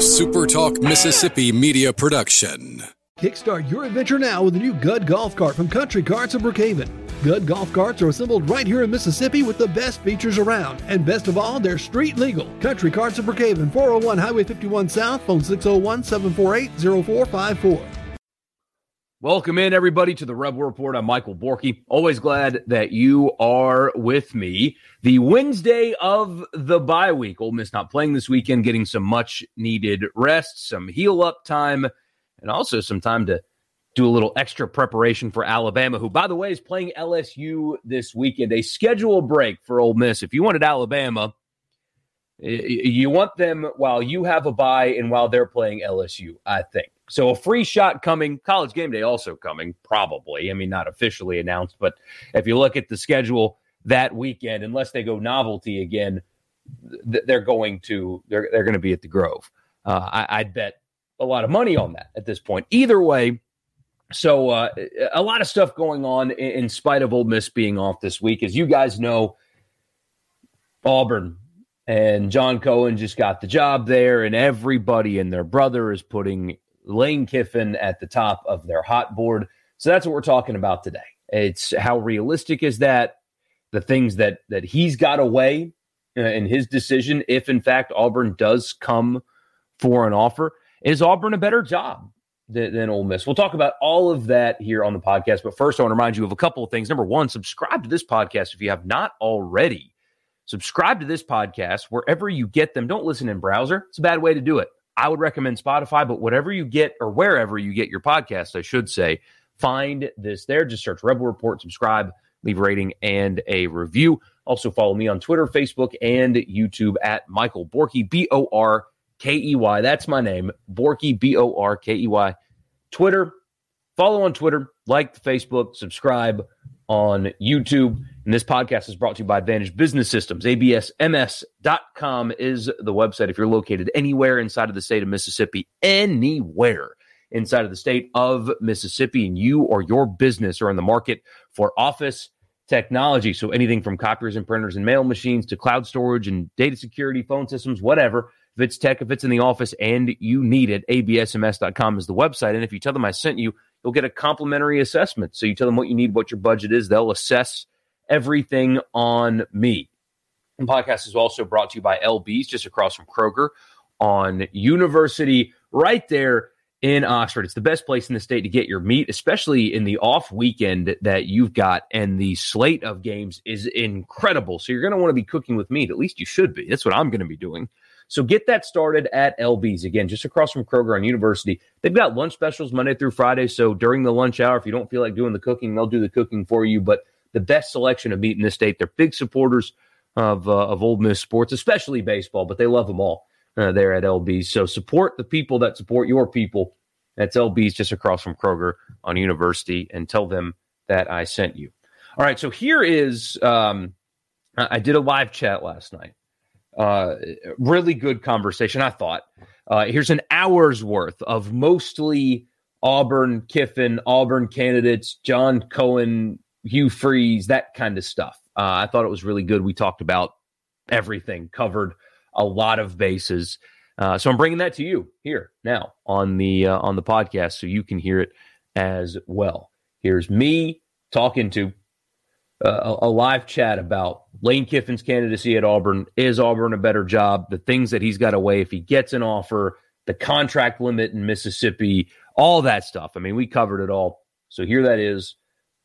SuperTalk Mississippi media production. Kickstart your adventure now with a new Gud golf cart from Country Carts of Brookhaven. Gud golf carts are assembled right here in Mississippi with the best features around. And best of all, they're street legal. Country Carts of Brookhaven, 401 Highway 51 South, phone 601 748 0454. Welcome in, everybody, to the Rebel Report. I'm Michael Borky. Always glad that you are with me. The Wednesday of the bye week. Ole Miss not playing this weekend, getting some much needed rest, some heal up time, and also some time to do a little extra preparation for Alabama, who, by the way, is playing LSU this weekend. A schedule break for Ole Miss. If you wanted Alabama, you want them while you have a bye and while they're playing LSU, I think. So a free shot coming, college game day also coming, probably. I mean, not officially announced, but if you look at the schedule that weekend, unless they go novelty again, they're going to they're they're going to be at the Grove. Uh, I, I'd bet a lot of money on that at this point. Either way, so uh, a lot of stuff going on in, in spite of Ole Miss being off this week, as you guys know. Auburn and John Cohen just got the job there, and everybody and their brother is putting Lane Kiffin at the top of their hot board. So that's what we're talking about today. It's how realistic is that? The things that that he's got away uh, in his decision, if in fact Auburn does come for an offer, is Auburn a better job than, than Ole Miss? We'll talk about all of that here on the podcast. But first, I want to remind you of a couple of things. Number one, subscribe to this podcast if you have not already. Subscribe to this podcast wherever you get them. Don't listen in browser; it's a bad way to do it. I would recommend Spotify, but whatever you get or wherever you get your podcast, I should say, find this there. Just search Rebel Report, subscribe, leave a rating and a review. Also follow me on Twitter, Facebook, and YouTube at Michael Borky, B O R K E Y. That's my name, Borky, B O R K E Y. Twitter, follow on Twitter, like the Facebook, subscribe on YouTube. And this podcast is brought to you by Advantage Business Systems. ABSMS.com is the website if you're located anywhere inside of the state of Mississippi, anywhere inside of the state of Mississippi, and you or your business are in the market for office technology. So anything from copiers and printers and mail machines to cloud storage and data security, phone systems, whatever. If it's tech, if it's in the office and you need it, absms.com is the website. And if you tell them I sent you, you'll get a complimentary assessment. So you tell them what you need, what your budget is. They'll assess everything on me. The podcast is also brought to you by LB's just across from Kroger on University, right there in Oxford. It's the best place in the state to get your meat, especially in the off weekend that you've got. And the slate of games is incredible. So you're going to want to be cooking with meat. At least you should be. That's what I'm going to be doing. So get that started at LB's. Again, just across from Kroger on University. They've got lunch specials Monday through Friday. So during the lunch hour, if you don't feel like doing the cooking, they'll do the cooking for you. But the best selection of meat in the state. They're big supporters of uh, of Ole Miss sports, especially baseball, but they love them all uh, there at LB's. So support the people that support your people. That's LB's just across from Kroger on University, and tell them that I sent you. All right, so here is um, I did a live chat last night. Uh, really good conversation, I thought. Uh, here's an hour's worth of mostly Auburn Kiffin, Auburn candidates, John Cohen Hugh Freeze, that kind of stuff. Uh, I thought it was really good. We talked about everything, covered a lot of bases. Uh, so I'm bringing that to you here now on the uh, on the podcast, so you can hear it as well. Here's me talking to uh, a, a live chat about Lane Kiffin's candidacy at Auburn. Is Auburn a better job? The things that he's got away if he gets an offer, the contract limit in Mississippi, all that stuff. I mean, we covered it all. So here that is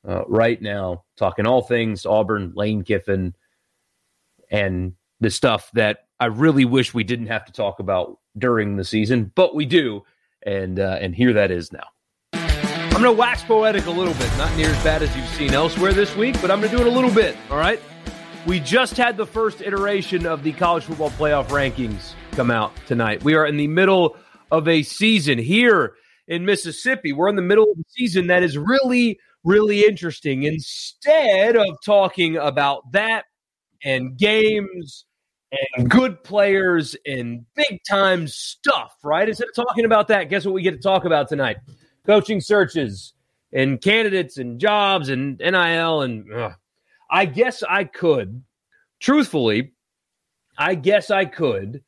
uh, right now, talking all things Auburn, Lane Kiffin, and the stuff that I really wish we didn't have to talk about during the season, but we do, and uh, and here that is now. I'm going to wax poetic a little bit, not near as bad as you've seen elsewhere this week, but I'm going to do it a little bit. All right. We just had the first iteration of the college football playoff rankings come out tonight. We are in the middle of a season here in Mississippi. We're in the middle of a season that is really really interesting. Instead of talking about that and games and good players and big time stuff, right? Instead of talking about that, guess what we get to talk about tonight? Coaching searches and candidates and jobs and NIL. And uh, I guess I could, truthfully, I guess I could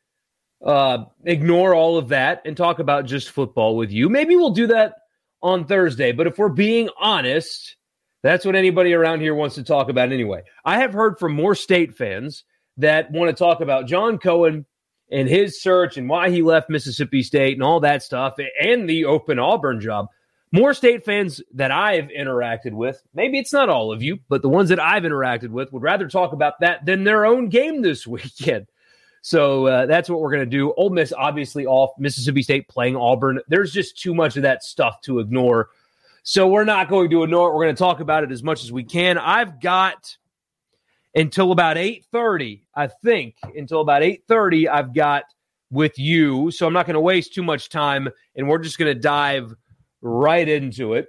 uh, ignore all of that and talk about just football with you. Maybe we'll do that on Thursday. But if we're being honest, that's what anybody around here wants to talk about anyway. I have heard from more state fans that want to talk about John Cohen and his search and why he left Mississippi State and all that stuff and the open Auburn job. More state fans that I've interacted with, maybe it's not all of you, but the ones that I've interacted with would rather talk about that than their own game this weekend. So uh, that's what we're going to do. Ole Miss obviously off, Mississippi State playing Auburn. There's just too much of that stuff to ignore. So we're not going to ignore it. We're going to talk about it as much as we can. I've got until about 8:30, I think, until about 8:30 I've got with you. So I'm not going to waste too much time and we're just going to dive right into it.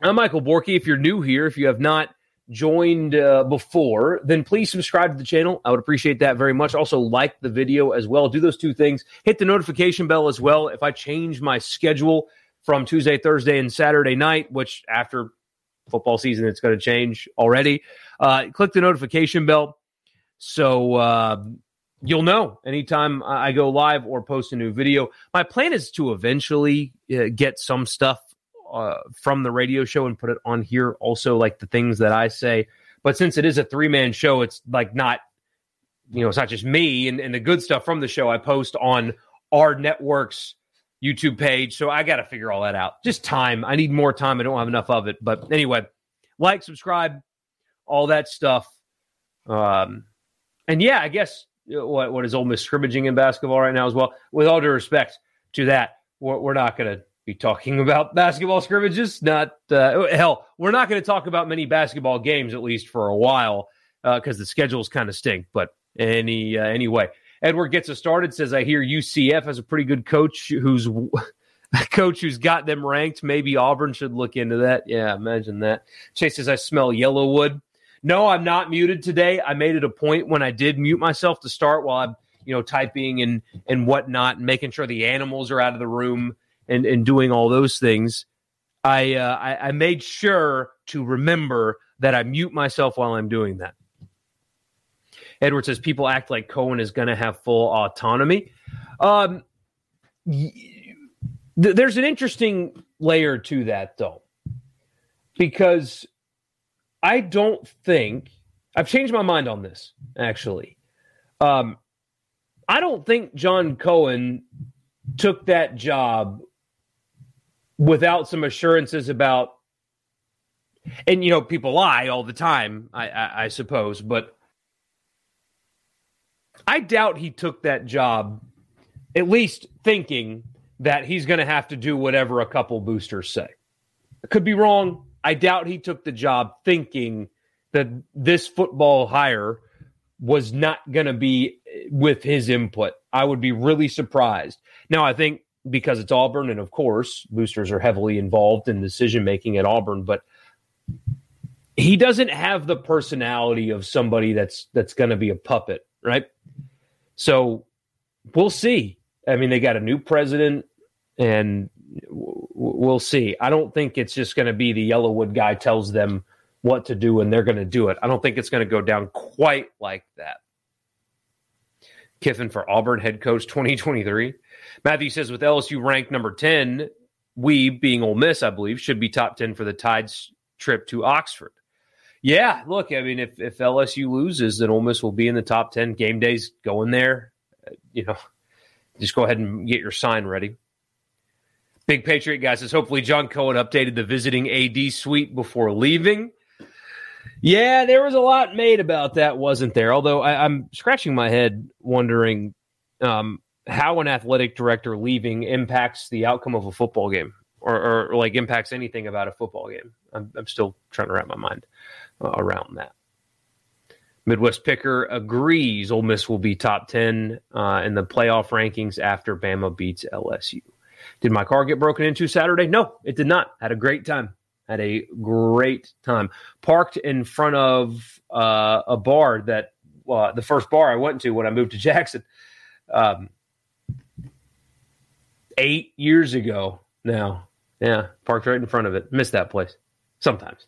I'm Michael Borky. If you're new here, if you have not joined uh, before, then please subscribe to the channel. I would appreciate that very much. Also, like the video as well. Do those two things. Hit the notification bell as well. If I change my schedule from Tuesday, Thursday, and Saturday night, which after football season it's going to change already, uh, click the notification bell so uh, you'll know anytime I go live or post a new video. My plan is to eventually uh, get some stuff uh, from the radio show and put it on here. Also, like the things that I say. But since it is a three man show, it's like not, you know, it's not just me and, and the good stuff from the show I post on our network's YouTube page. So I got to figure all that out. Just time. I need more time. I don't have enough of it. But anyway, like, subscribe, all that stuff. Um, and yeah, I guess uh, what what is Ole Miss scrimmaging in basketball right now as well. With all due respect to that, we're, we're not going to be talking about basketball scrimmages. Not uh, hell, we're not going to talk about many basketball games at least for a while because uh, the schedules kind of stink. But any uh, anyway, Edward gets us started. Says I hear UCF has a pretty good coach who's a coach who's got them ranked. Maybe Auburn should look into that. Yeah, imagine that. Chase says I smell YellaWood. No, I'm not muted today. I made it a point when I did mute myself to start while I'm you know typing and and whatnot and making sure the animals are out of the room and and doing all those things, I, uh, I I made sure to remember that I mute myself while I'm doing that. Edward says people act like Cohen is going to have full autonomy. Um, y- there's an interesting layer to that, though, because I don't think I've changed my mind on this. Actually, um, I don't think John Cohen took that job without some assurances about and you know people lie all the time I, I, I suppose but i doubt he took that job at least thinking that he's going to have to do whatever a couple boosters say I could be wrong i doubt he took the job thinking that this football hire was not going to be with his input i would be really surprised now i think because it's Auburn, and of course, boosters are heavily involved in decision making at Auburn. But he doesn't have the personality of somebody that's that's going to be a puppet, right? So we'll see. I mean, they got a new president, and we'll see. I don't think it's just going to be the YellaWood guy tells them what to do and they're going to do it. I don't think it's going to go down quite like that. Kiffin for Auburn head coach 2023. Matthew says with LSU ranked number 10, we, being Ole Miss, I believe, should be top 10 for the Tide's trip to Oxford. Yeah, look, I mean, if, if LSU loses, then Ole Miss will be in the top 10. Game days going there. You know, just go ahead and get your sign ready. Big Patriot guy says, hopefully John Cohen updated the visiting AD suite before leaving. Yeah, there was a lot made about that, wasn't there? Although I, am scratching my head wondering um, how an athletic director leaving impacts the outcome of a football game or, or like impacts anything about a football game. I'm, I'm still trying to wrap my mind uh, around that. Midwest Picker agrees Ole Miss will be top 10 uh, in the playoff rankings after Bama beats LSU. Did my car get broken into Saturday? No, it did not. Had a great time. Had a great time. Parked in front of uh, a bar that uh, the first bar I went to when I moved to Jackson. Um, eight years ago now. Yeah, parked right in front of it. Missed that place sometimes.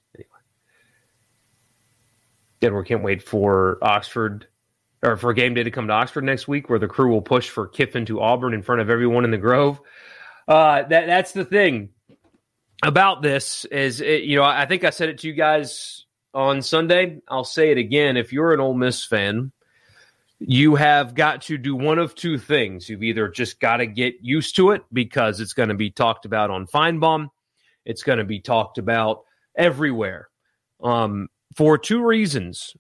Edward can't wait for Oxford or for game day to come to Oxford next week, where the crew will push for Kiffin to Auburn in front of everyone in the Grove. Uh, that that's the thing about this is it, you know I think I said it to you guys on Sunday. I'll say it again. If you're an Ole Miss fan, you have got to do one of two things. You've either just got to get used to it because it's going to be talked about on Finebaum. It's going to be talked about everywhere um, for two reasons.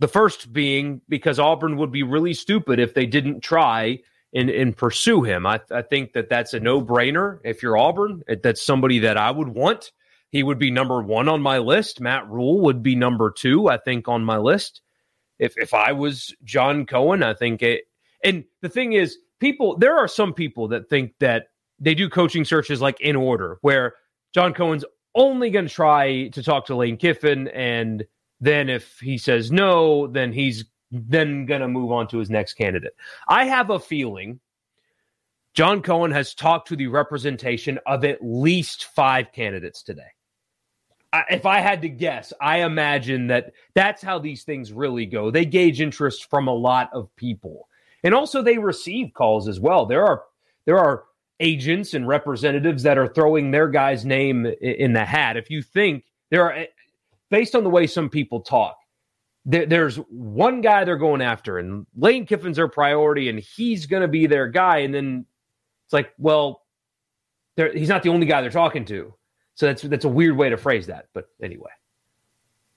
The first being because Auburn would be really stupid if they didn't try and, and pursue him. I, I think that that's a no brainer. If you're Auburn, that's somebody that I would want. He would be number one on my list. Matt Rhule would be number two, I think, on my list. If if I was John Cohen, I think it. And the thing is, people there are some people that think that they do coaching searches like in order, where John Cohen's only going to try to talk to Lane Kiffin, and then if he says no, then he's then going to move on to his next candidate. I have a feeling John Cohen has talked to the representation of at least five candidates today. I, if I had to guess, I imagine that that's how these things really go. They gauge interest from a lot of people, and also they receive calls as well. There are there are agents and representatives that are throwing their guy's name in the hat. If you think there are, based on the way some people talk, there, there's one guy they're going after, and Lane Kiffin's their priority, and he's going to be their guy. And then it's like, well, he's not the only guy they're talking to. So that's that's a weird way to phrase that. But anyway,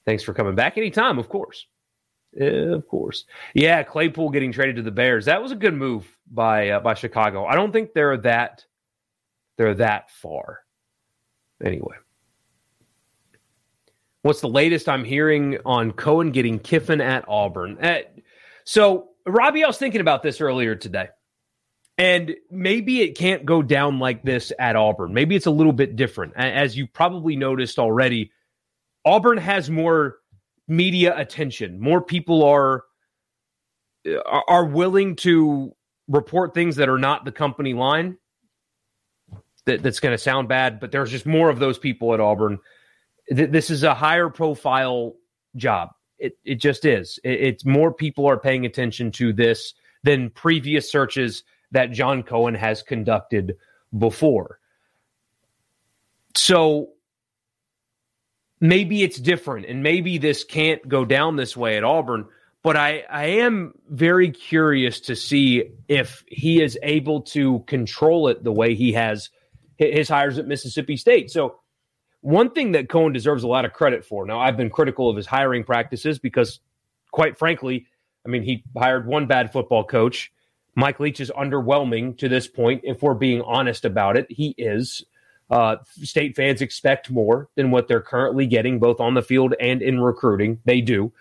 thanks for coming back anytime, of course. Of course. Yeah, Claypool getting traded to the Bears. That was a good move by uh, by Chicago. I don't think they're that they're that far. Anyway. What's the latest I'm hearing on Cohen getting Kiffin at Auburn? Uh, so, Robbie, I was thinking about this earlier today. And maybe it can't go down like this at Auburn. Maybe it's a little bit different. As you probably noticed already, Auburn has more media attention. More people are are willing to report things that are not the company line. That, that's going to sound bad, but there's just more of those people at Auburn this is a higher profile job. It it just is. It, it's more people are paying attention to this than previous searches that John Cohen has conducted before. So maybe it's different and maybe this can't go down this way at Auburn, but I, I am very curious to see if he is able to control it the way he has his hires at Mississippi State. So one thing that Cohen deserves a lot of credit for. Now, I've been critical of his hiring practices because, quite frankly, I mean, he hired one bad football coach. Mike Leach is underwhelming to this point. If we're being honest about it, he is. Uh, state fans expect more than what they're currently getting, both on the field and in recruiting. They do.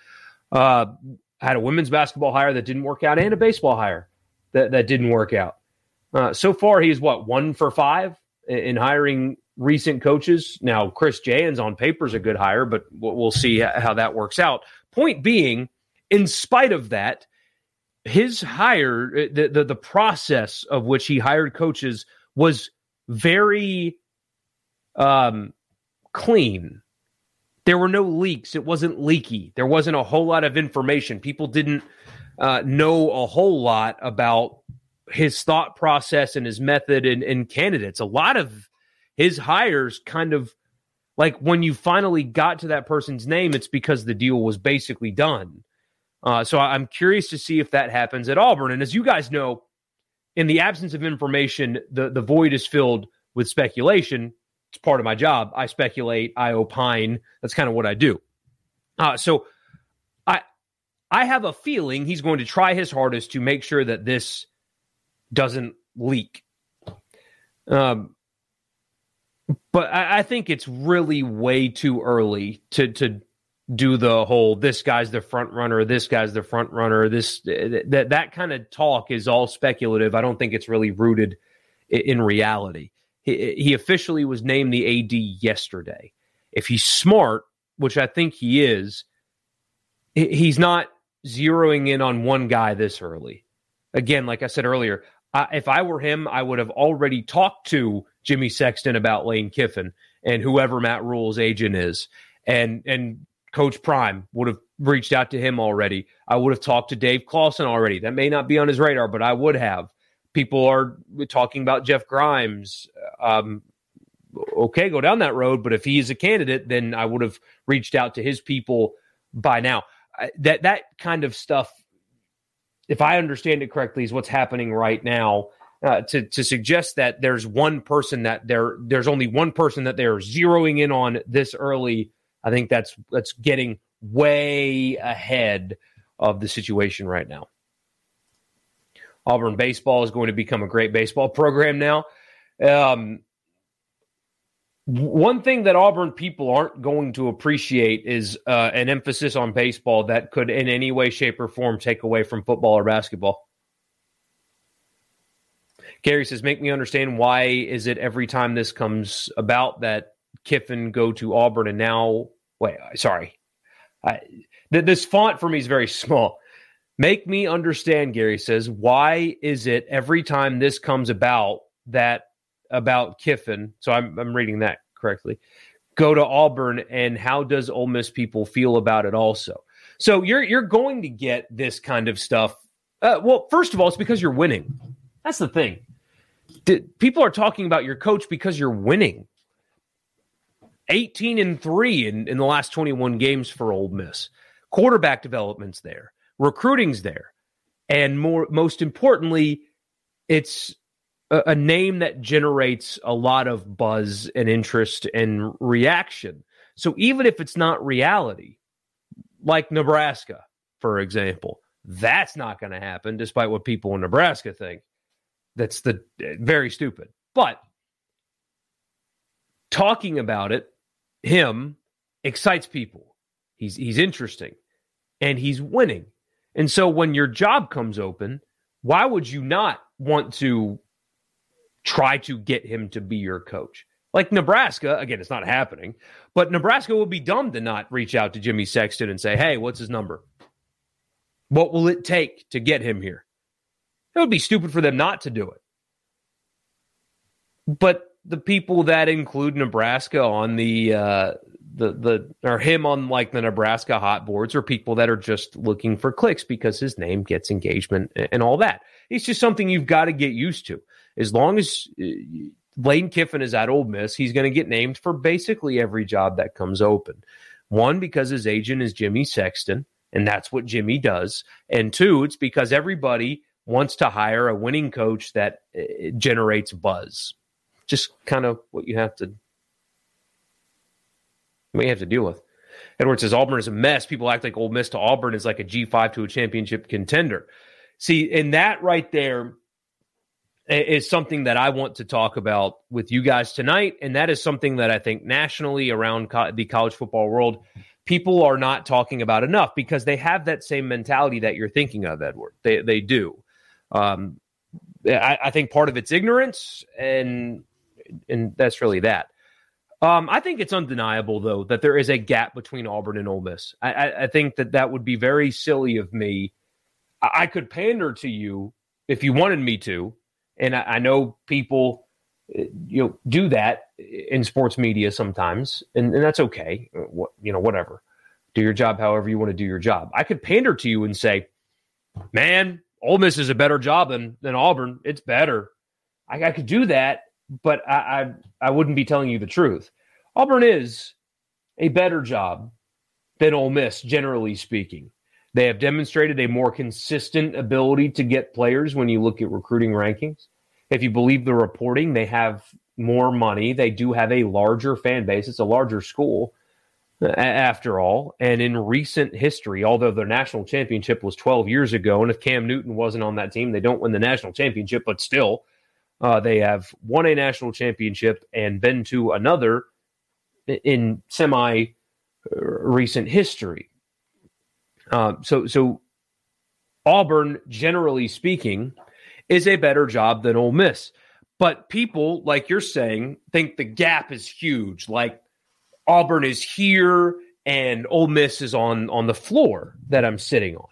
Uh, had a women's basketball hire that didn't work out and a baseball hire that, that didn't work out. Uh, so far, he's what, one for five in hiring recent coaches. Now, Chris Jans on paper is a good hire, but we'll see how that works out. Point being, in spite of that, his hire, uh, the, the, the process of which he hired coaches was very um, clean. There were no leaks. It wasn't leaky. There wasn't a whole lot of information. People didn't uh, know a whole lot about his thought process and his method and, and candidates. A lot of his hires kind of like when you finally got to that person's name, it's because the deal was basically done. Uh, so I'm curious to see if that happens at Auburn. And as you guys know, in the absence of information, the, the void is filled with speculation. It's part of my job. I speculate, I opine. That's kind of what I do. Uh, so I I have a feeling he's going to try his hardest to make sure that this doesn't leak. Um, but I, I, think it's really way too early to to do the whole this guy's the front runner, this guy's the front runner. This that that kind of talk is all speculative. I don't think it's really rooted in, in reality. He, he officially was named the AD yesterday. If he's smart, which I think he is, he's not zeroing in on one guy this early. Again, like I said earlier, I, if I were him, I would have already talked to Jimmy Sexton about Lane Kiffin and whoever Matt Rhule's agent is, and and Coach Prime would have reached out to him already. I would have talked to Dave Clawson already. That may not be on his radar, but I would have. People are talking about Jeff Grimes. Um, okay, go down that road. But if he is a candidate, then I would have reached out to his people by now. That that kind of stuff, if I understand it correctly, is what's happening right now. Uh, to to suggest that there's one person that there there's only one person that they're zeroing in on this early, I think that's that's getting way ahead of the situation right now. Auburn baseball is going to become a great baseball program now. Um, one thing that Auburn people aren't going to appreciate is uh, an emphasis on baseball that could, in any way, shape, or form, take away from football or basketball. Gary says, "Make me understand why is it every time this comes about that Kiffin go to Auburn and now wait, sorry, I, th- this font for me is very small. Make me understand, Gary says, why is it every time this comes about that about Kiffin? So I'm, I'm reading that correctly. Go to Auburn, and how does Ole Miss people feel about it? Also, so you're you're going to get this kind of stuff. Uh, well, first of all, it's because you're winning. That's the thing. people are talking about your coach because you're winning. 18 and 3 in, in the last 21 games for Ole Miss. Quarterback development's there, recruiting's there. And more most importantly, it's a, a name that generates a lot of buzz and interest and reaction. So even if it's not reality, like Nebraska, for example, that's not going to happen despite what people in Nebraska think. That's the very stupid. But talking about it him excites people. He's he's interesting and he's winning. And so when your job comes open, why would you not want to try to get him to be your coach? Like Nebraska, again, it's not happening, but Nebraska would be dumb to not reach out to Jimmy Sexton and say, "Hey, what's his number? What will it take to get him here?" It would be stupid for them not to do it. But the people that include Nebraska on the uh, the the or him on like the Nebraska hot boards or people that are just looking for clicks because his name gets engagement and all that. It's just something you've got to get used to. As long as uh, Lane Kiffin is at Ole Miss, he's going to get named for basically every job that comes open. One because his agent is Jimmy Sexton, and that's what Jimmy does. And two, it's because everybody wants to hire a winning coach that uh, generates buzz just kind of what you have to you have to deal with. Edward says Auburn is a mess. People act like Ole Miss to Auburn is like a G five to a championship contender. See, and that right there is something that I want to talk about with you guys tonight, and that is something that I think nationally around co- the college football world people are not talking about enough because they have that same mentality that you're thinking of, Edward. They they do. Um, I, I think part of it's ignorance, and and that's really that. Um, I think it's undeniable, though, that there is a gap between Auburn and Ole Miss. I, I, I think that that would be very silly of me. I, I, could pander to you if you wanted me to, and I, know people, uh, you know, do that in sports media sometimes, and, and that's okay. What you know, whatever. Do your job however you want to do your job. I could pander to you and say, "Man, Ole Miss is a better job than than Auburn. It's better." I, I could do that, but I, I, I wouldn't be telling you the truth. Auburn is a better job than Ole Miss, generally speaking. They have demonstrated a more consistent ability to get players when you look at recruiting rankings. If you believe the reporting, they have more money. They do have a larger fan base. It's a larger school, uh, after all. And in recent history, although their national championship was 12 years ago, and if Cam Newton wasn't on that team, they don't win the national championship, but still, uh, they have won a national championship and been to another in semi uh, recent history. Uh, so, so Auburn, generally speaking, is a better job than Ole Miss. But people, like you're saying, think the gap is huge. Like Auburn is here and Ole Miss is on on the floor that I'm sitting on.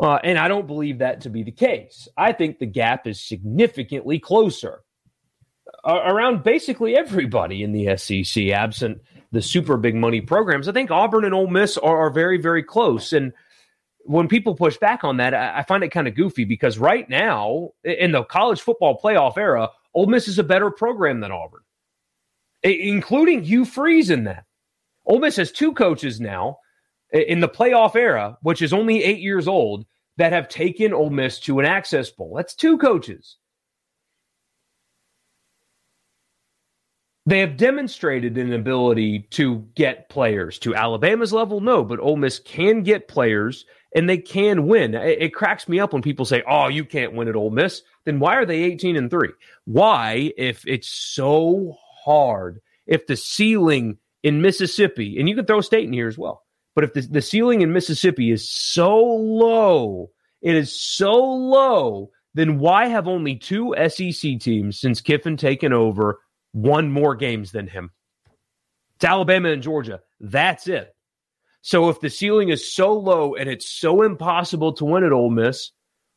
Uh, and I don't believe that to be the case. I think the gap is significantly closer. around basically everybody in the SEC, absent the super big money programs. I think Auburn and Ole Miss are, are very, very close. And when people push back on that, I, I find it kind of goofy because right now, in the college football playoff era, Ole Miss is a better program than Auburn, including Hugh Freeze in that. Ole Miss has two coaches now in the playoff era, which is only eight years old, that have taken Ole Miss to an Access Bowl. That's two coaches. They have demonstrated an ability to get players to Alabama's level, no, but Ole Miss can get players and they can win. It, it, cracks me up when people say, "Oh, you can't win at Ole Miss." Then why are they 18 and 3? Why if it's so hard, if the ceiling in Mississippi, and you can throw state in here as well. But if the, the ceiling in Mississippi is so low, it is so low, then why have only two SEC teams since Kiffin taken over won more games than him? It's Alabama and Georgia. That's it. So if the ceiling is so low and it's so impossible to win at Ole Miss,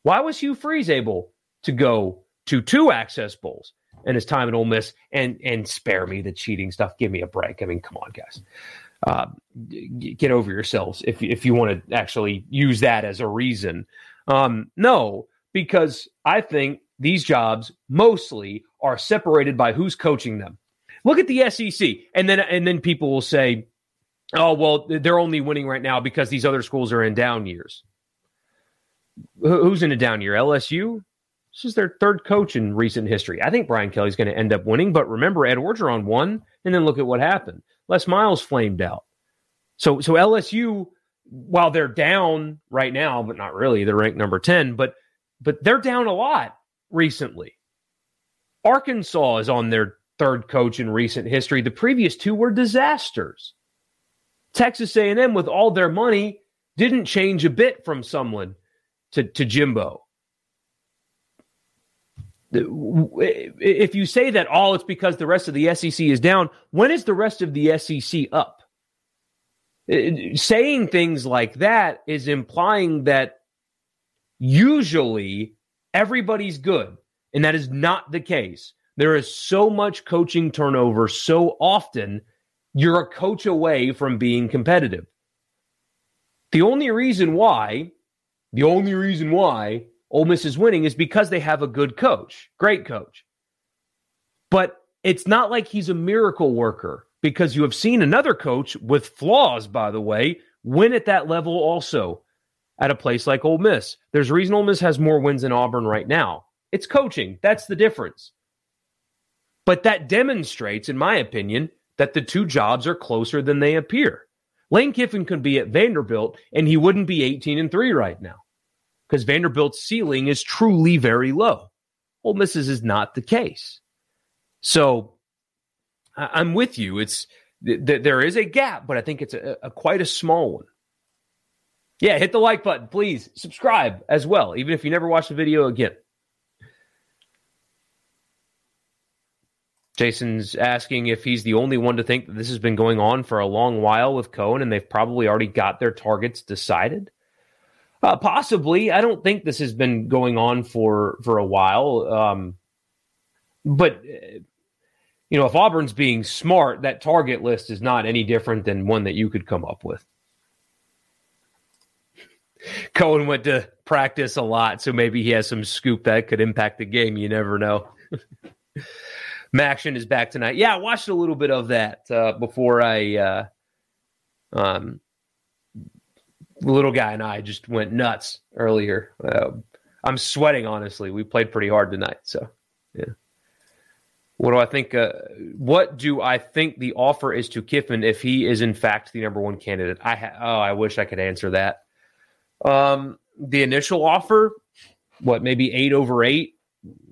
why was Hugh Freeze able to go to two access bowls in his time at Ole Miss and and spare me the cheating stuff? Give me a break. I mean, come on, guys uh, get over yourselves if if you want to actually use that as a reason. Um, no, because I think these jobs mostly are separated by who's coaching them. Look at the SEC, and then and then people will say, "Oh, well, they're only winning right now because these other schools are in down years." Who's in a down year? LSU. This is their third coach in recent history. I think Brian Kelly's going to end up winning, but remember, Ed Orgeron won, and then look at what happened. Les Miles flamed out. So so LSU, while they're down right now, but not really, they're ranked number 10, but but they're down a lot recently. Arkansas is on their third coach in recent history. The previous two were disasters. Texas A&M with all their money didn't change a bit from someone to, to Jimbo if you say that all oh, it's because the rest of the SEC is down, when is the rest of the SEC up? Uh, saying things like that is implying that usually everybody's good, and that is not the case. There is so much coaching turnover so often, you're a coach away from being competitive. The only reason why, the only reason why Ole Miss is winning is because they have a good coach, great coach. But it's not like he's a miracle worker because you have seen another coach with flaws, by the way, win at that level also at a place like Ole Miss. There's a reason Ole Miss has more wins than Auburn right now. It's coaching. That's the difference. But that demonstrates, in my opinion, that the two jobs are closer than they appear. Lane Kiffin could be at Vanderbilt and he wouldn't be 18 and 3 right now because Vanderbilt's ceiling is truly very low. Ole Miss's is not the case. So I- am with you. It's th- th- there is a gap, but I think it's a, a quite a small one. Yeah, hit the like button, please. Subscribe as well, even if you never watch the video again. Jason's asking if he's the only one to think that this has been going on for a long while with Cohen and they've probably already got their targets decided. Uh, possibly. I don't think this has been going on for for a while. Um, but uh, you know, if Auburn's being smart, that target list is not any different than one that you could come up with. Cohen went to practice a lot, so maybe he has some scoop that could impact the game. You never know. MACtion is back tonight. Yeah, I watched a little bit of that uh, before I uh, um, little guy and I just went nuts earlier. Uh, I'm sweating, honestly. We played pretty hard tonight. So, yeah. What do I think? Uh, what do I think the offer is to Kiffin if he is in fact the number one candidate? I ha- oh, I wish I could answer that. Um, the initial offer, what maybe eight over eight,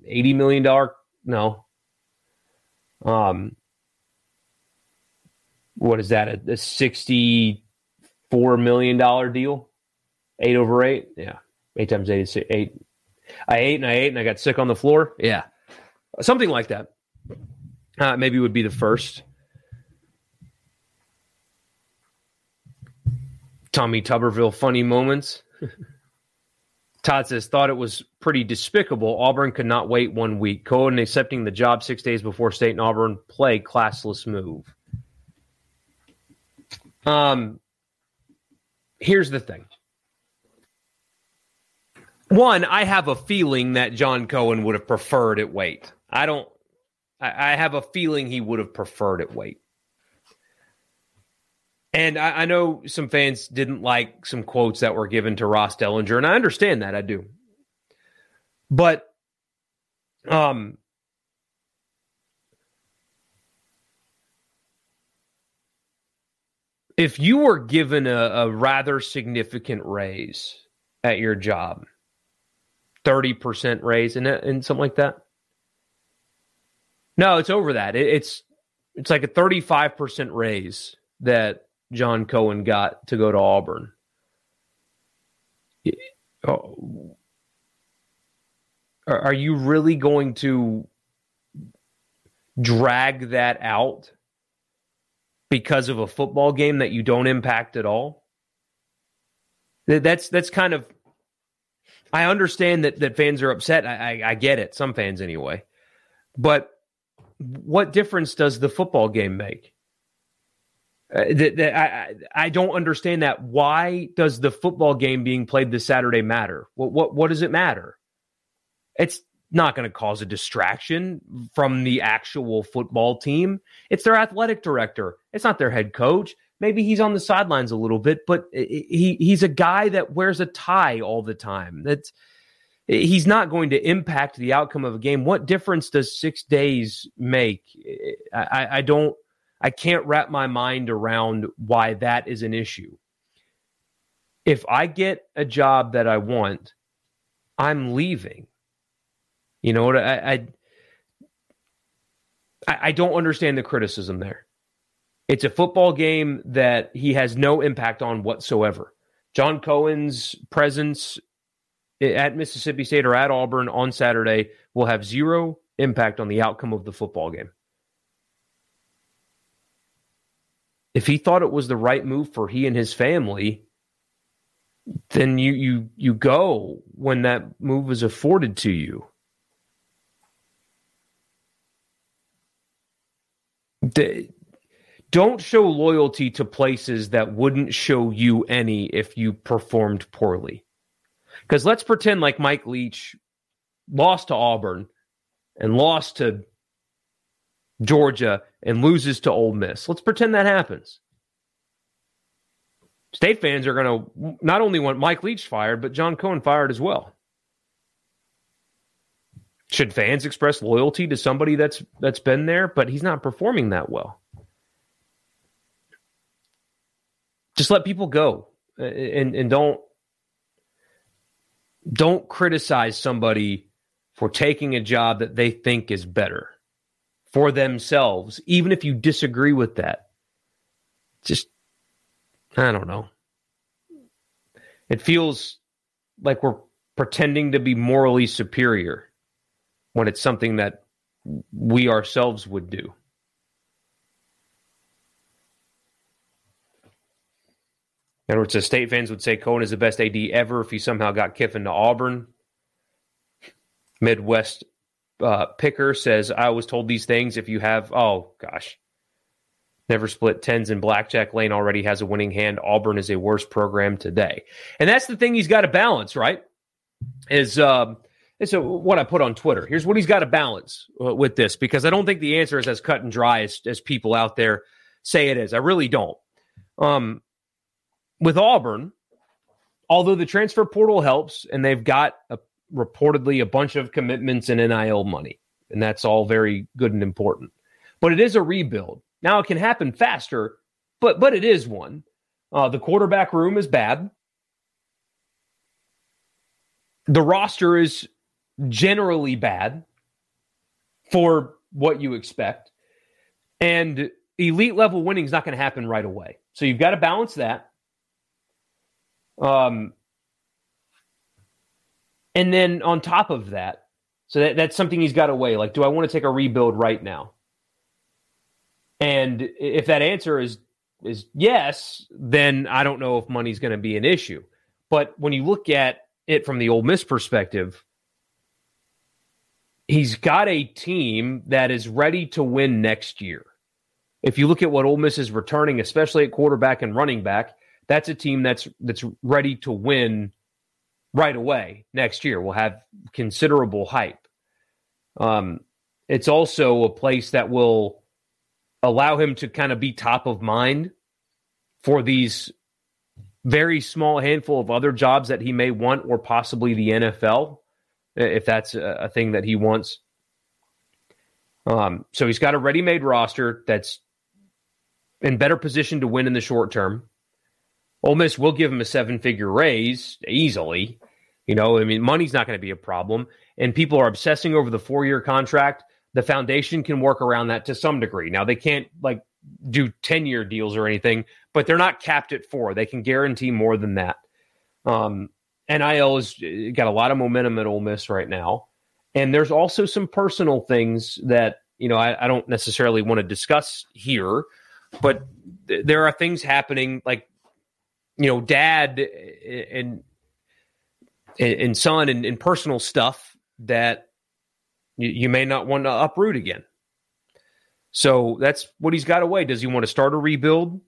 eighty million dollar? No. Um, what is that? A, a sixty four million dollar deal, eight over eight. Yeah, eight times eight is eight. I ate and I ate and I got sick on the floor. Yeah, something like that. Uh, maybe would be the first. Tommy Tuberville funny moments. Todd says, thought it was pretty despicable. Auburn could not wait one week. Cohen accepting the job six days before State and Auburn play, classless move. Um, here's the thing. One, I have a feeling that John Cohen would have preferred it wait. I don't. I, I have a feeling he would have preferred it wait. And I, I, know some fans didn't like some quotes that were given to Ross Dellenger, and I understand that. I do. But um if you were given a, a rather significant raise at your job, 30% raise and, and something like that. No, it's over that. It, it's it's like a 35% raise that John Cohen got to go to Auburn. Oh, are you really going to drag that out because of a football game that you don't impact at all? That's that's kind of. I understand that that fans are upset. I, I, I get it. Some fans anyway, but what difference does the football game make? Uh, that, I, I don't understand that. Why does the football game being played this Saturday matter? What what what does it matter? It's not going to cause a distraction from the actual football team. It's their athletic director. It's not their head coach. Maybe he's on the sidelines a little bit, but he he's a guy that wears a tie all the time. That's he's not going to impact the outcome of a game. What difference does six days make? I, I don't I can't wrap my mind around why that is an issue. If I get a job that I want, I'm leaving. You know what? I, I I don't understand the criticism there. It's a football game that he has no impact on whatsoever. John Cohen's presence at Mississippi State or at Auburn on Saturday will have zero impact on the outcome of the football game. if he thought it was the right move for he and his family, then you you you go when that move is afforded to you. The, don't show loyalty to places that wouldn't show you any if you performed poorly. Because let's pretend like Mike Leach lost to Auburn and lost to Georgia and loses to Ole Miss. Let's pretend that happens. State fans are going to not only want Mike Leach fired, but John Cohen fired as well. Should fans express loyalty to somebody that's that's been there, but he's not performing that well? Just let people go, and and don't don't criticize somebody for taking a job that they think is better for themselves, even if you disagree with that. Just, I don't know. It feels like we're pretending to be morally superior when it's something that we ourselves would do. In other words, the state fans would say Cohen is the best AD ever if he somehow got Kiffin to Auburn. Midwest uh, Picker says, I was told these things. If you have, oh gosh, never split tens in blackjack. Lane already has a winning hand. Auburn is a worse program today. And that's the thing he's got to balance, right? Is, um, a, what I put on Twitter. Here's what he's got to balance uh, with this because I don't think the answer is as cut and dry as, as people out there say it is. I really don't. Um, with Auburn, although the transfer portal helps and they've got a reportedly a bunch of commitments and NIL money. And that's all very good and important. But it is a rebuild. Now it can happen faster, but but it is one. Uh, the quarterback room is bad. The roster is generally bad for what you expect. And elite level winning is not going to happen right away. So you've got to balance that. Um, and then on top of that, so that, that's something he's got to weigh. Like, do I want to take a rebuild right now? And if that answer is is yes, then I don't know if money's going to be an issue. But when you look at it from the Ole Miss perspective, he's got a team that is ready to win next year. If you look at what Ole Miss is returning, especially at quarterback and running back, that's a team that's that's ready to win right away next year. Will have considerable hype. Um, it's also a place that will allow him to kind of be top of mind for these very small handful of other jobs that he may want, or possibly the NFL, if that's a, thing that he wants. Um, so he's got a ready-made roster that's in better position to win in the short term. Ole Miss will give him a seven-figure raise easily. You know, I mean, money's not going to be a problem, and people are obsessing over the four-year contract. The foundation can work around that to some degree. Now they can't like do 10 year deals or anything, but they're not capped at four. They can guarantee more than that. Um, NIL has got a lot of momentum at Ole Miss right now. And there's also some personal things that, you know, I, I don't necessarily want to discuss here, but th- there are things happening like, you know, dad eh, eh, and, eh, and, son and, and personal stuff that you may not want to uproot again. So that's what he's got away. Does he want to start a rebuild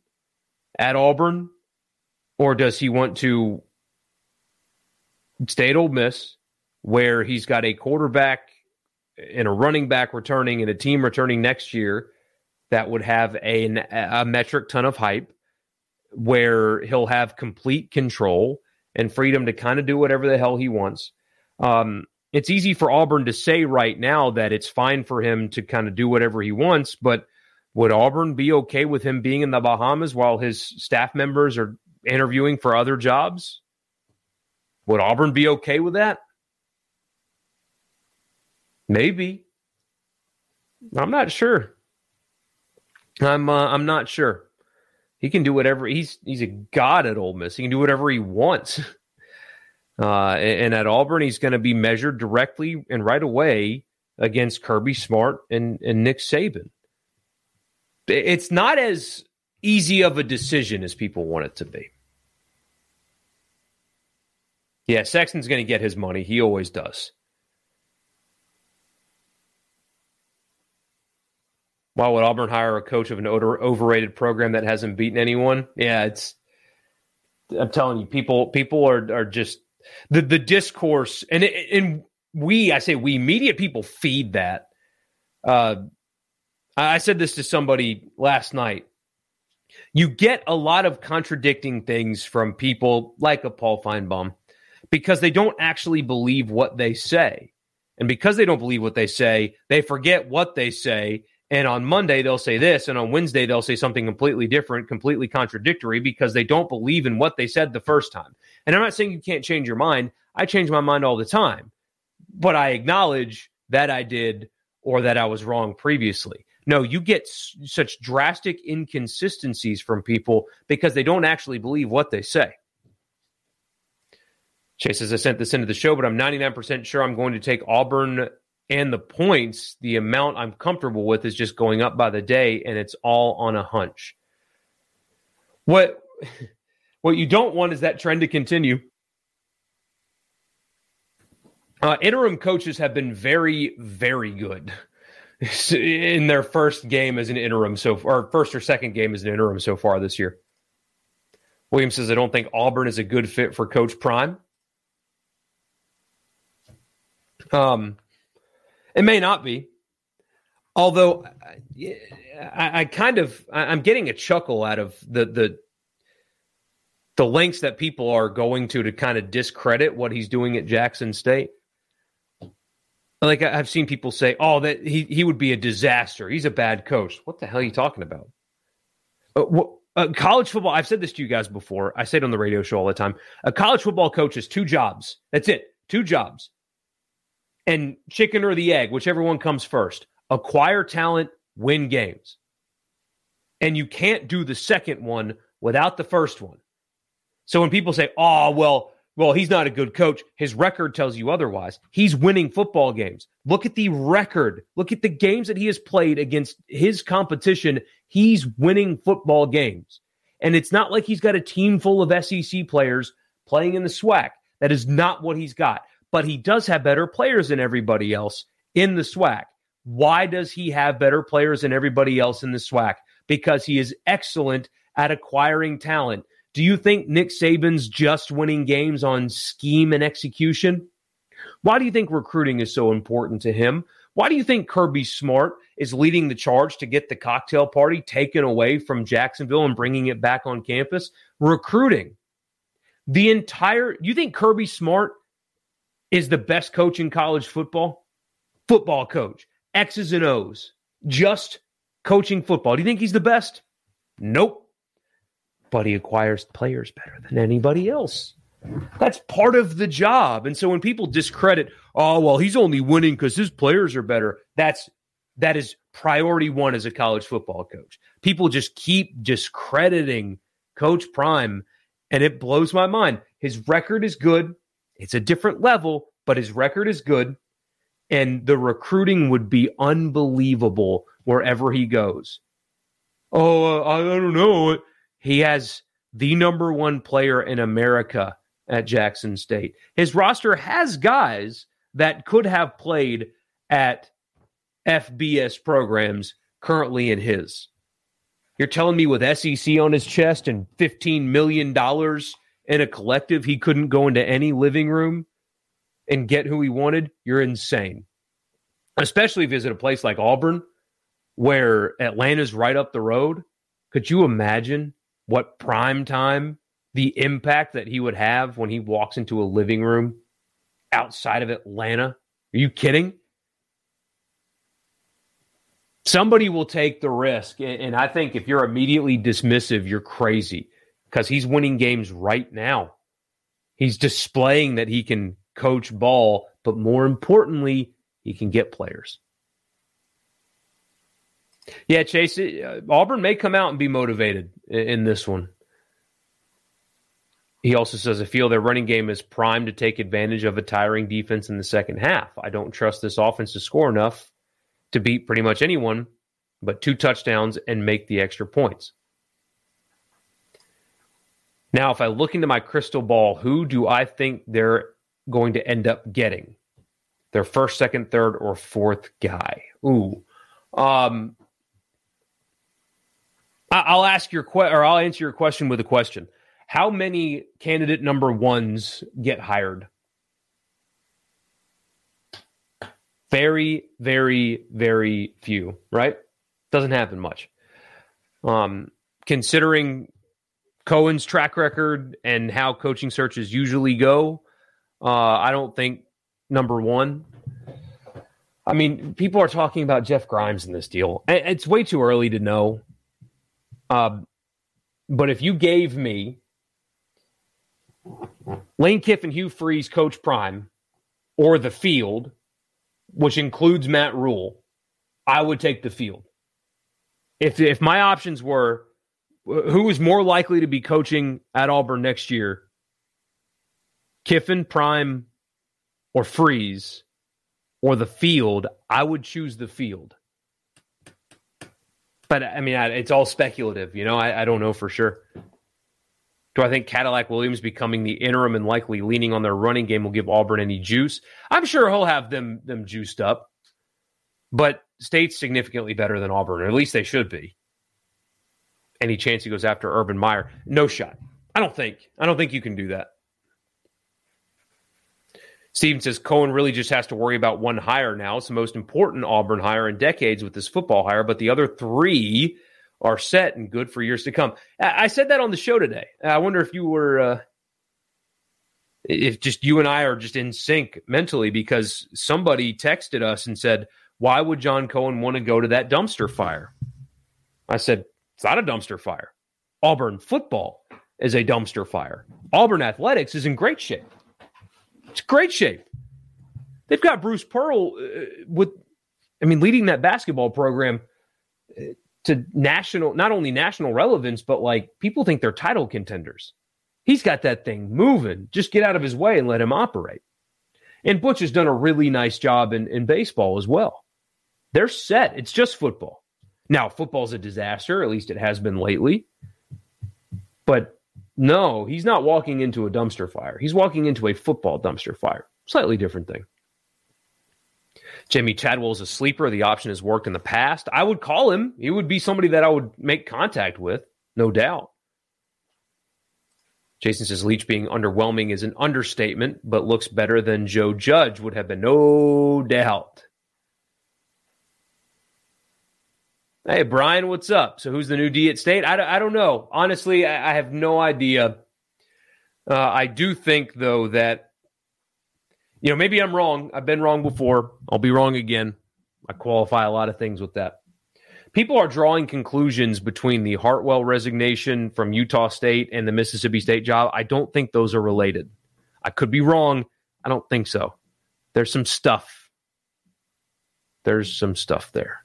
at Auburn, or does he want to stay at Ole Miss, where he's got a quarterback and a running back returning and a team returning next year that would have a, a metric ton of hype, where he'll have complete control and freedom to kind of do whatever the hell he wants. Um, it's easy for Auburn to say right now that it's fine for him to kind of do whatever he wants, but would Auburn be okay with him being in the Bahamas while his staff members are interviewing for other jobs? Would Auburn be okay with that? Maybe. I'm not sure. I'm uh, I'm not sure. He can do whatever. He's he's a god at Ole Miss. He can do whatever he wants. Uh, and at Auburn, he's going to be measured directly and right away against Kirby Smart and, and Nick Saban. It's not as easy of a decision as people want it to be. Yeah, Sexton's going to get his money. He always does. Why would Auburn hire a coach of an overrated program that hasn't beaten anyone? Yeah, it's. I'm telling you, people people are are just the the discourse and and we I say we media people feed that. Uh, I said this to somebody last night. You get a lot of contradicting things from people like a Paul Finebaum because they don't actually believe what they say. And because they don't believe what they say, they forget what they say and on Monday, they'll say this, and on Wednesday, they'll say something completely different, completely contradictory because they don't believe in what they said the first time. And I'm not saying you can't change your mind. I change my mind all the time, but I acknowledge that I did or that I was wrong previously. No, you get s- such drastic inconsistencies from people because they don't actually believe what they say. Chase says, I sent this into the show, but I'm 99% sure I'm going to take Auburn and the points, the amount I'm comfortable with is just going up by the day, and it's all on a hunch. What what you don't want is that trend to continue. Uh, interim coaches have been very, very good in their first game as an interim so far, or first or second game as an interim so far this year. Williams says, I don't think Auburn is a good fit for Coach Prime. Um, it may not be. Although I, I kind of I'm getting a chuckle out of the the the lengths that people are going to to kind of discredit what he's doing at Jackson State. Like I've seen people say, "Oh, that he he would be a disaster. He's a bad coach." What the hell are you talking about? Uh, what, uh, college football. I've said this to you guys before. I say it on the radio show all the time. A college football coach has two jobs. That's it. Two jobs and chicken or the egg, whichever one comes first. Acquire talent, win games. And you can't do the second one without the first one. So when people say, "Oh, well, well, he's not a good coach," his record tells you otherwise. He's winning football games. Look at the record. Look at the games that he has played against his competition. He's winning football games. And it's not like he's got a team full of SEC players playing in the SWAC. That is not what he's got. But he does have better players than everybody else in the SWAC. Why does he have better players than everybody else in the SWAC? Because he is excellent at acquiring talent. Do you think Nick Saban's just winning games on scheme and execution? Why do you think recruiting is so important to him? Why do you think Kirby Smart is leading the charge to get the cocktail party taken away from Jacksonville and bringing it back on campus? Recruiting. The entire, you think Kirby Smart is the best coach in college football? Football coach. X's and O's, just coaching football. Do you think he's the best? Nope. But he acquires players better than anybody else. That's part of the job. And so when people discredit, oh, well, he's only winning because his players are better, that's that is priority one as a college football coach. People just keep discrediting Coach Prime, and it blows my mind. His record is good. It's a different level, but his record is good and the recruiting would be unbelievable wherever he goes. Oh, uh, I don't know. He has the number one player in America at Jackson State. His roster has guys that could have played at FBS programs currently in his. You're telling me with SEC on his chest and $15 million in a collective, he couldn't go into any living room and get who he wanted, you're insane. Especially if he's at a place like Auburn, where Atlanta's right up the road. Could you imagine what prime time, the impact that he would have when he walks into a living room outside of Atlanta? Are you kidding? Somebody will take the risk. And I think if you're immediately dismissive, you're crazy because he's winning games right now. He's displaying that he can coach ball, but more importantly, he can get players. Yeah, Chase, uh, Auburn may come out and be motivated in, in this one. He also says, I feel their running game is primed to take advantage of a tiring defense in the second half. I don't trust this offense to score enough to beat pretty much anyone, but two touchdowns and make the extra points. Now, if I look into my crystal ball, who do I think they're going to end up getting their first, second, third, or fourth guy. Ooh. Um, I'll ask your question, or I'll answer your question with a question. How many candidate number ones get hired? Very, very, very few, right? Doesn't happen much. Um, considering Cohen's track record and how coaching searches usually go, uh, I don't think number one. I mean, people are talking about Jeff Grimes in this deal. It's way too early to know. Uh, but if you gave me Lane Kiffin, Hugh Freeze, Coach Prime, or the field, which includes Matt Rhule, I would take the field. If if my options were who is more likely to be coaching at Auburn next year, Kiffin, Prime, or Freeze, or the field, I would choose the field. But I mean, it's all speculative. You know, I, I don't know for sure. Do I think Cadillac Williams becoming the interim and likely leaning on their running game will give Auburn any juice? I'm sure he'll have them them juiced up. But State's significantly better than Auburn, or at least they should be. Any chance he goes after Urban Meyer? No shot. I don't think. I don't think you can do that. Steven says Cohen really just has to worry about one hire now. It's the most important Auburn hire in decades with this football hire, but the other three are set and good for years to come. I said that on the show today. I wonder if you were, uh, if just you and I are just in sync mentally because somebody texted us and said, Why would John Cohen want to go to that dumpster fire? I said, It's not a dumpster fire. Auburn football is a dumpster fire. Auburn athletics is in great shape. It's great shape. They've got Bruce Pearl uh, with, I mean, leading that basketball program uh, to national, not only national relevance, but like people think they're title contenders. He's got that thing moving. Just get out of his way and let him operate. And Butch has done a really nice job in, in baseball as well. They're set. It's just football. Now, football's a disaster, at least it has been lately. But No, he's not walking into a dumpster fire. He's walking into a football dumpster fire. Slightly different thing. Jamey Chadwell is a sleeper. The option has worked in the past. I would call him. He would be somebody that I would make contact with, no doubt. Jason says Leach being underwhelming is an understatement, but looks better than Joe Judge would have been, no doubt. Hey, Brian, what's up? So, who's the new D at State? I, I don't know. Honestly, I, I have no idea. Uh, I do think, though, that, you know, maybe I'm wrong. I've been wrong before. I'll be wrong again. I qualify a lot of things with that. People are drawing conclusions between the Hartwell resignation from Utah State and the Mississippi State job. I don't think those are related. I could be wrong. I don't think so. There's some stuff. There's some stuff there.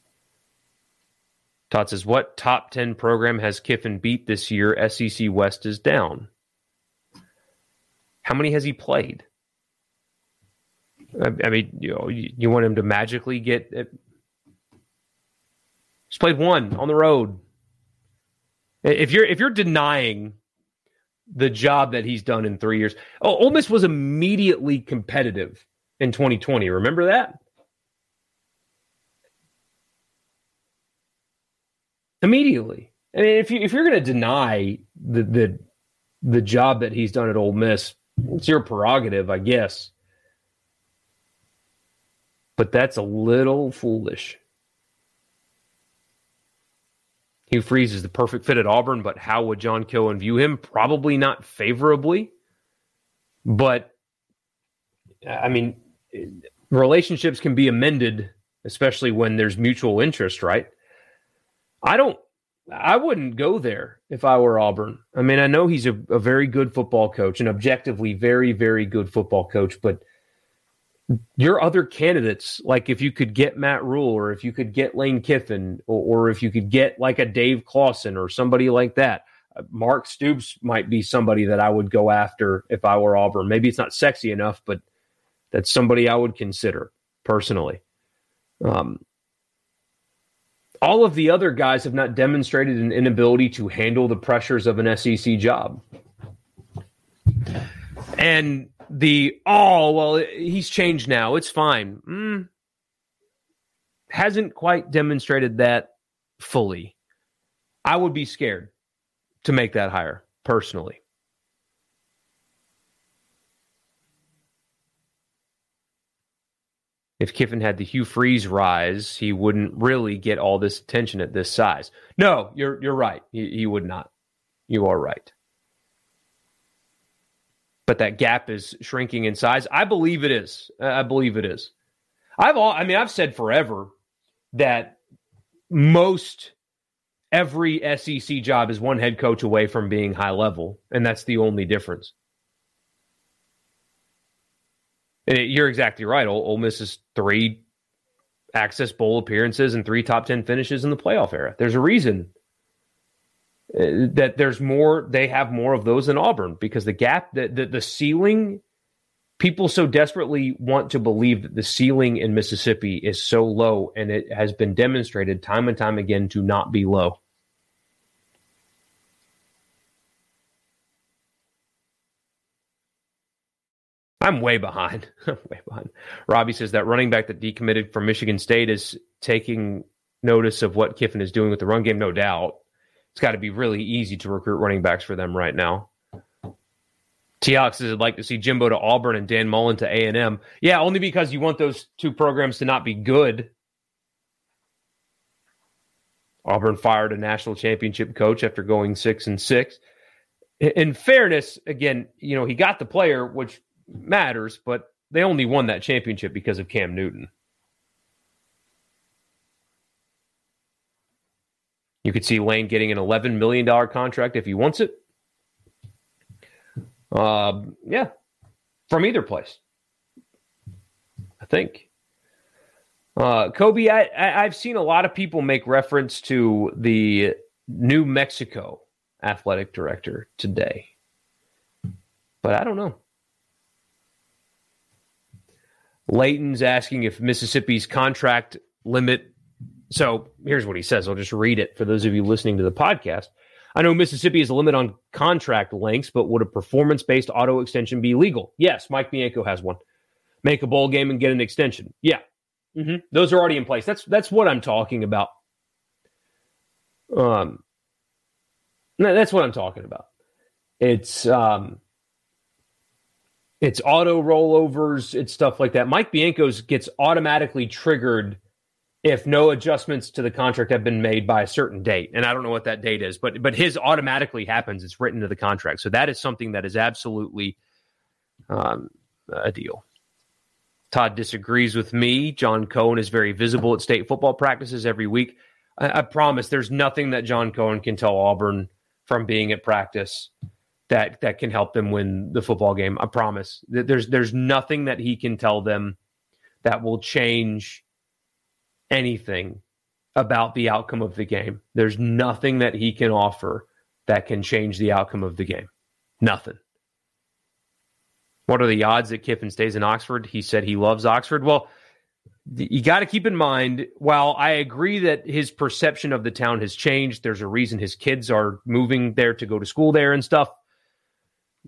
Todd says, What top 10 program has Kiffin beat this year? SEC West is down. How many has he played? I, I mean, you, know, you, you, want him to magically get. It? He's played one on the road. If you're if you're denying the job that he's done in three years, oh, Ole Miss was immediately competitive in 2020. Remember that? Immediately. I mean, if you if you're going to deny the the the job that he's done at Ole Miss, it's your prerogative, I guess. But that's a little foolish. Hugh Freeze is the perfect fit at Auburn, but how would John Cohen view him? Probably not favorably. But I mean, relationships can be amended, especially when there's mutual interest, right? I don't. I wouldn't go there if I were Auburn. I mean, I know he's a, a very good football coach, an objectively very, very good football coach, but your other candidates, like if you could get Matt Rhule or if you could get Lane Kiffin or, or if you could get like a Dave Clawson or somebody like that, uh, Mark Stoops might be somebody that I would go after if I were Auburn. Maybe it's not sexy enough, but that's somebody I would consider personally. Um, all of the other guys have not demonstrated an inability to handle the pressures of an SEC job. And the, oh, well, he's changed now. It's fine. Mm, hasn't quite demonstrated that fully. I would be scared to make that hire personally. If Kiffin had the Hugh Freeze rise, he wouldn't really get all this attention at this size. No, you're you're right. He, he would not. You are right. But that gap is shrinking in size. I believe it is. I believe it is. I've all. I mean, I've said forever that most every SEC job is one head coach away from being high level, and that's the only difference. You're exactly right. Ole, Ole Miss is three Access Bowl appearances and three top 10 finishes in the playoff era. There's a reason uh, that there's more, they have more of those than Auburn because the gap, the, the, the ceiling, people so desperately want to believe that the ceiling in Mississippi is so low, and it has been demonstrated time and time again to not be low. I'm way behind. I'm way behind. Robbie says that running back that decommitted from Michigan State is taking notice of what Kiffin is doing with the run game, no doubt. It's got to be really easy to recruit running backs for them right now. T. Alex says I'd like to see Jimbo to Auburn and Dan Mullen to A and M. Yeah, only because you want those two programs to not be good. Auburn fired a national championship coach after going six and six. In fairness, again, you know he got the player, which matters, but they only won that championship because of Cam Newton. You could see Lane getting an $11 million contract if he wants it. Uh, yeah, from either place. I think. Uh, Kobe, I, I, I've seen a lot of people make reference to the New Mexico athletic director today, but I don't know. Layton's asking if Mississippi's contract limit. So here's what he says. I'll just read it for those of you listening to the podcast. I know Mississippi has a limit on contract lengths, but would a performance based auto extension be legal? Yes, Mike Bianco has one. Make a bowl game and get an extension. Yeah, mm-hmm. those are already in place. That's that's what I'm talking about. Um, that's what I'm talking about. It's um, it's auto rollovers, it's stuff like that. Mike Bianco's gets automatically triggered if no adjustments to the contract have been made by a certain date. And I don't know what that date is, but but his automatically happens. It's written to the contract. So that is something that is absolutely um, a deal. Todd disagrees with me. John Cohen is very visible at state football practices every week. I, I promise there's nothing that John Cohen can tell Auburn from being at practice that that can help them win the football game. I promise. There's there's nothing that he can tell them that will change anything about the outcome of the game. There's nothing that he can offer that can change the outcome of the game. Nothing. What are the odds that Kiffin stays in Oxford? He said he loves Oxford. Well, you got to keep in mind, while I agree that his perception of the town has changed, there's a reason his kids are moving there to go to school there and stuff.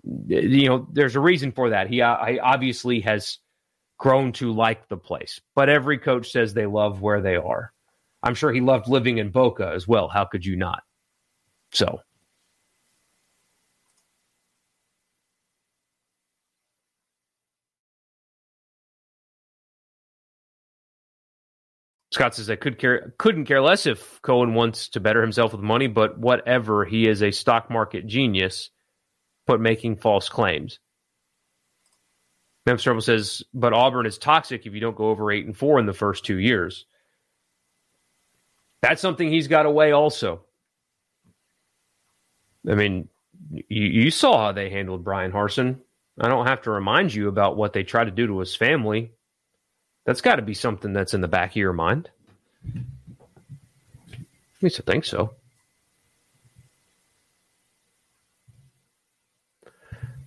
You know, there's a reason for that. He I obviously has grown to like the place. But every coach says they love where they are. I'm sure he loved living in Boca as well. How could you not? So. Scott says I could care couldn't care less if Cohen wants to better himself with money, but whatever, he is a stock market genius, but making false claims. Memphis Rebel says, but Auburn is toxic if you don't go over eight and four in the first two years. That's something he's got weigh also. I mean, you, you saw how they handled Bryan Harsin. I don't have to remind you about what they tried to do to his family. That's got to be something that's in the back of your mind. At least I think so.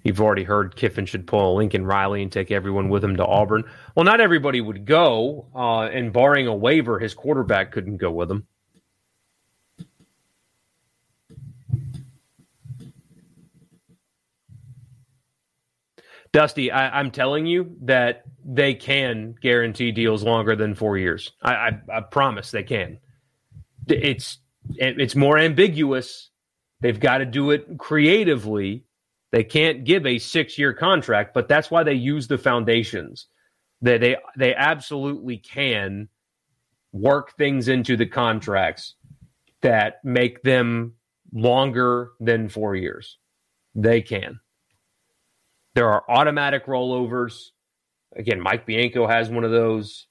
You've already heard Kiffin should pull a Lincoln Riley and take everyone with him to Auburn. Well, not everybody would go, uh, and barring a waiver, his quarterback couldn't go with him. Dusty, I, am telling you that they can guarantee deals longer than four years. I, I, I promise they can. It's it's more ambiguous. They've got to do it creatively they can't give a six year contract, but that's why they use the foundations. They, they, they absolutely can work things into the contracts that make them longer than four years. They can. There are automatic rollovers. Again, Mike Bianco has one of those.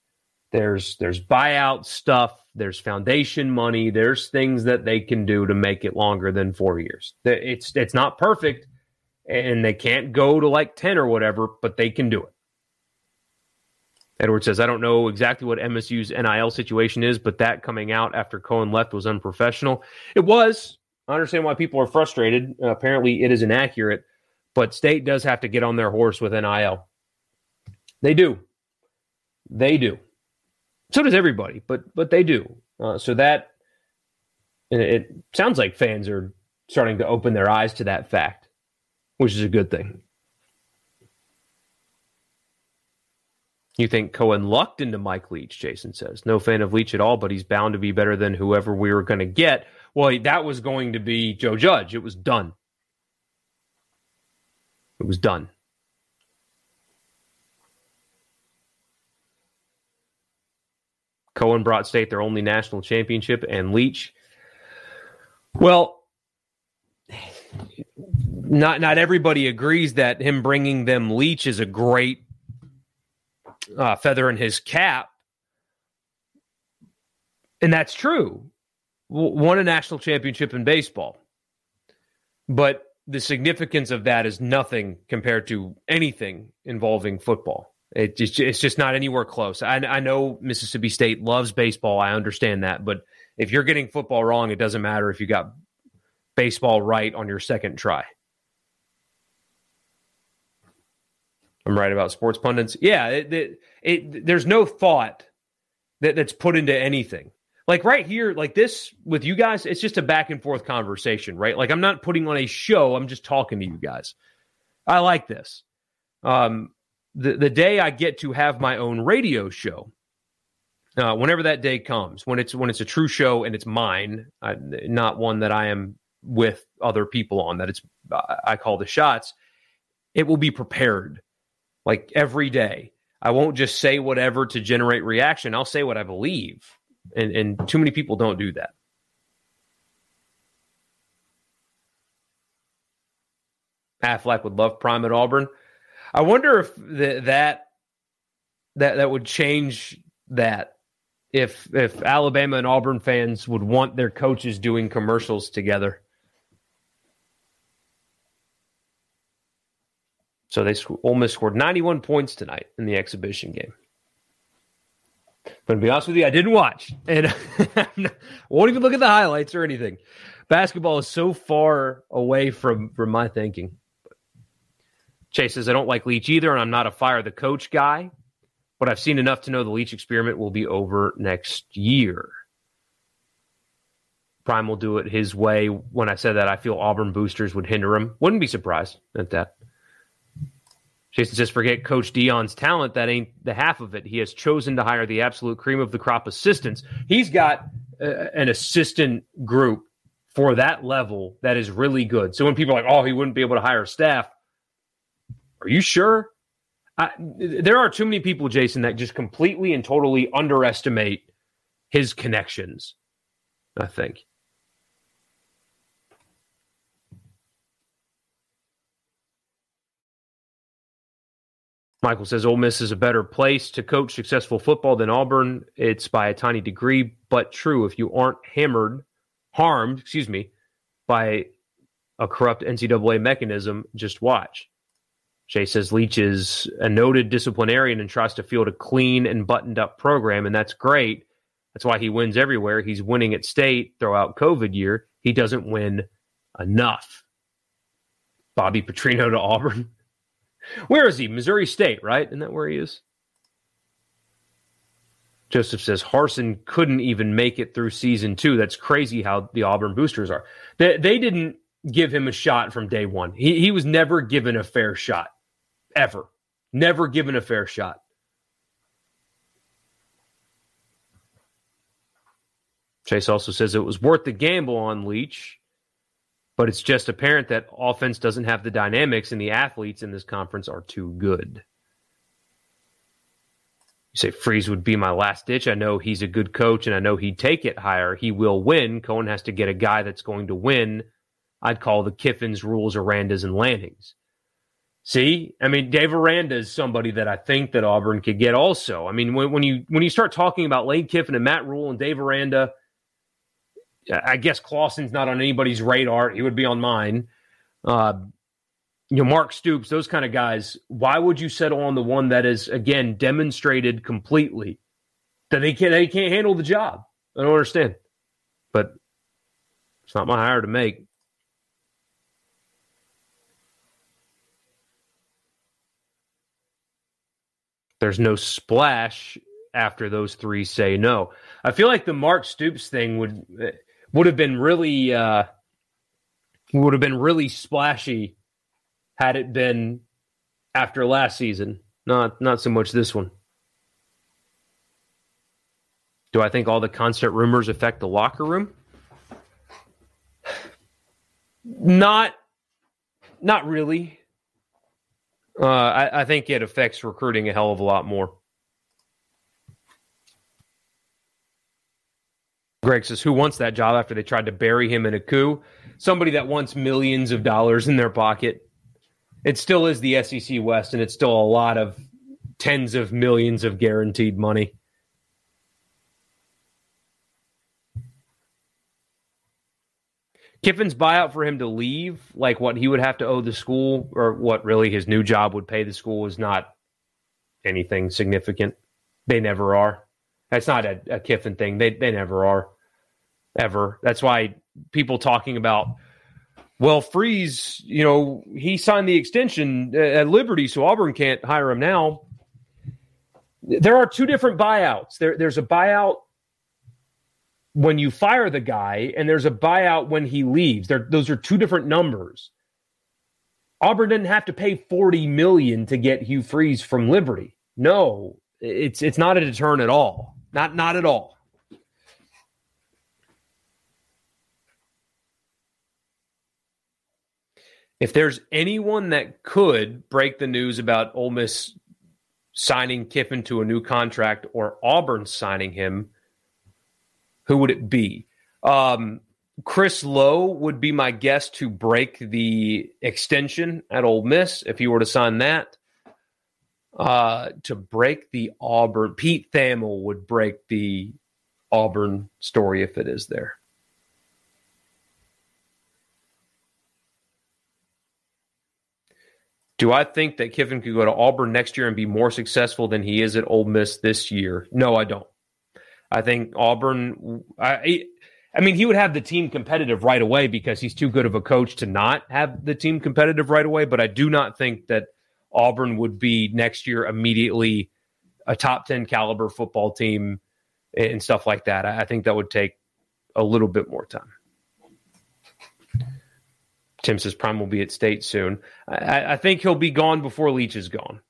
There's there's buyout stuff. There's foundation money. There's things that they can do to make it longer than four years. It's it's not perfect, and they can't go to like 10 or whatever, but they can do it. Edward says, I don't know exactly what MSU's NIL situation is, but that coming out after Cohen left was unprofessional. It was. I understand why people are frustrated. Uh, apparently, it is inaccurate, but state does have to get on their horse with NIL. They do. They do. So does everybody, but but they do. Uh, so that it, it sounds like fans are starting to open their eyes to that fact which is a good thing. You think Cohen lucked into Mike Leach, Jason says. No fan of Leach at all, but he's bound to be better than whoever we were going to get. Well, that was going to be Joe Judge. It was done. It was done. Cohen brought state their only national championship, and Leach, well, not not everybody agrees that him bringing them Leach is a great uh, feather in his cap, and that's true. W- won a national championship in baseball, but the significance of that is nothing compared to anything involving football. It just, it's just not anywhere close. I, I know Mississippi State loves baseball. I understand that, but if you're getting football wrong, it doesn't matter if you got baseball right on your second try. I'm right about sports pundits. Yeah, it, it, it, there's no thought that, that's put into anything. like right here, like this with you guys, it's just a back and forth conversation, right? Like I'm not putting on a show, I'm just talking to you guys. I like this. Um, the the day I get to have my own radio show, uh, whenever that day comes, when it's when it's a true show and it's mine, I, not one that I am with other people on, that it's I call the shots. It will be prepared, like every day. I won't just say whatever to generate reaction. I'll say what I believe and, and too many people don't do that. Aflac would love Prime at Auburn. I wonder if the, that that that would change that if if Alabama and Auburn fans would want their coaches doing commercials together. So they Ole Miss scored 91 points tonight in the exhibition game. But to be honest with you, I didn't watch and won't even look at the highlights or anything. Basketball is so far away from from my thinking. Chase says I don't like Leach either, and I'm not a fire the coach guy, but I've seen enough to know the Leach experiment will be over next year. Prime will do it his way. When I said that, I feel Auburn boosters would hinder him. Wouldn't be surprised at that. Jason says, forget Coach Deion's talent. That ain't the half of it. He has chosen to hire the absolute cream of the crop assistants. He's got uh, an assistant group for that level that is really good. So when people are like, oh, he wouldn't be able to hire staff, are you sure? I, there are too many people, Jason, that just completely and totally underestimate his connections, I think. Michael says Ole Miss is a better place to coach successful football than Auburn. It's by a tiny degree, but true. If you aren't hammered, harmed, excuse me, by a corrupt NCAA mechanism, just watch. Jay says Leach is a noted disciplinarian and tries to field a clean and buttoned up program, and that's great. That's why he wins everywhere. He's winning at state, throughout COVID year. He doesn't win enough. Bobby Petrino to Auburn. Where is he? Missouri State, right? Isn't that where he is? Joseph says Harsin couldn't even make it through season two. That's crazy how the Auburn boosters are. They, they didn't give him a shot from day one. He, he was never given a fair shot, ever. Never given a fair shot. Chase also says it was worth the gamble on Leach but it's just apparent that offense doesn't have the dynamics, and the athletes in this conference are too good. You say Freeze would be my last ditch. I know he's a good coach, and I know he'd take it higher. He will win. Cohen has to get a guy that's going to win. I'd call the Kiffins, Rhules, Arandas, and Landings. See, I mean, Dave Aranda is somebody that I think that Auburn could get. Also, I mean, when, when you when you start talking about Lane Kiffin and Matt Rhule and Dave Aranda, I guess Clawson's not on anybody's radar. He would be on mine. Uh, you know, Mark Stoops, those kind of guys. Why would you settle on the one that is again demonstrated completely that they can't they can't handle the job? I don't understand, but it's not my hire to make. There's no splash after those three say no. I feel like the Mark Stoops thing would would have been really uh, would have been really splashy had it been after last season. Not not so much this one. Do I think all the constant rumors affect the locker room? Not not really. Uh, I, I think it affects recruiting a hell of a lot more. Greg says, Who wants that job after they tried to bury him in a coup? Somebody that wants millions of dollars in their pocket. It still is the SEC West, and it's still a lot of tens of millions of guaranteed money. Kiffin's buyout for him to leave, like what he would have to owe the school, or what really his new job would pay the school, is not anything significant. They never are. That's not a, a Kiffin thing. They they never are, ever. That's why people talking about, well, Freeze, you know, he signed the extension at Liberty, so Auburn can't hire him now. There are two different buyouts. There, there's a buyout when you fire the guy and there's a buyout when he leaves. There, those are two different numbers. Auburn didn't have to pay 40 million to get Hugh Freeze from Liberty. No, it's it's not a deterrent at all. Not not at all. If there's anyone that could break the news about Ole Miss signing Kiffin to a new contract or Auburn signing him, who would it be? Um, Chris Low would be my guess to break the extension at Ole Miss if he were to sign that. Uh, to break the Auburn, Pete Thamel would break the Auburn story if it is there. Do I think that Kiffin could go to Auburn next year and be more successful than he is at Ole Miss this year? No, I don't. I think Auburn. I, I mean, he would have the team competitive right away because he's too good of a coach to not have the team competitive right away. But I do not think that Auburn would be next year immediately a top 10 caliber football team and stuff like that. I think that would take a little bit more time. Tim says Prime will be at state soon. I, I think he'll be gone before Leach is gone.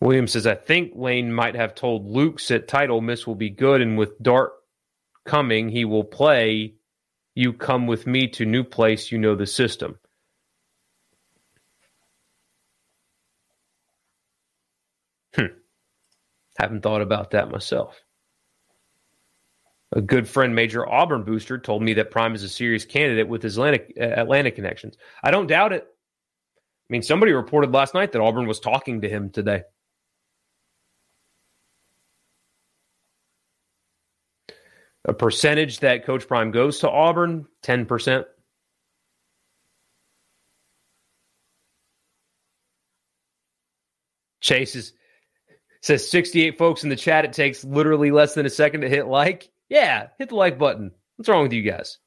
Williams says, I think Lane might have told Luke that title miss will be good, and with Dart coming, he will play. You come with me to new place, you know the system. Hmm. Haven't thought about that myself. A good friend, Major Auburn booster, told me that Prime is a serious candidate with his Atlantic, uh, Atlanta connections. I don't doubt it. I mean, somebody reported last night that Auburn was talking to him today. A percentage that Coach Prime goes to Auburn, 10%. Chase is, says 68 folks in the chat. It takes literally less than a second to hit like. Yeah, hit the like button. What's wrong with you guys?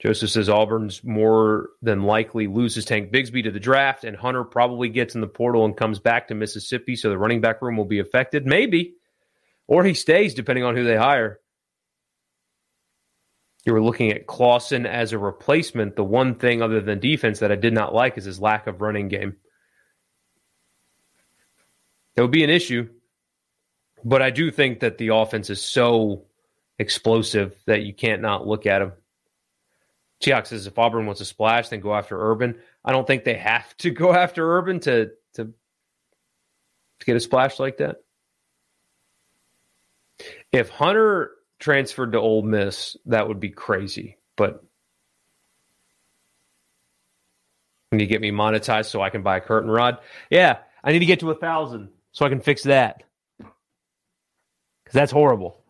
Joseph says Auburn's more than likely loses Tank Bigsby to the draft, and Hunter probably gets in the portal and comes back to Mississippi, so the running back room will be affected. Maybe. Or he stays, depending on who they hire. You were looking at Clawson as a replacement. The one thing other than defense that I did not like is his lack of running game. That would be an issue. But I do think that the offense is so explosive that you can't not look at him. Chiak says if Auburn wants to splash, then go after Urban. I don't think they have to go after Urban to to, to get a splash like that. If Hunter transferred to Ole Miss, that would be crazy. But when you get me monetized so I can buy a curtain rod, yeah, I need to get to a thousand so I can fix that because that's horrible.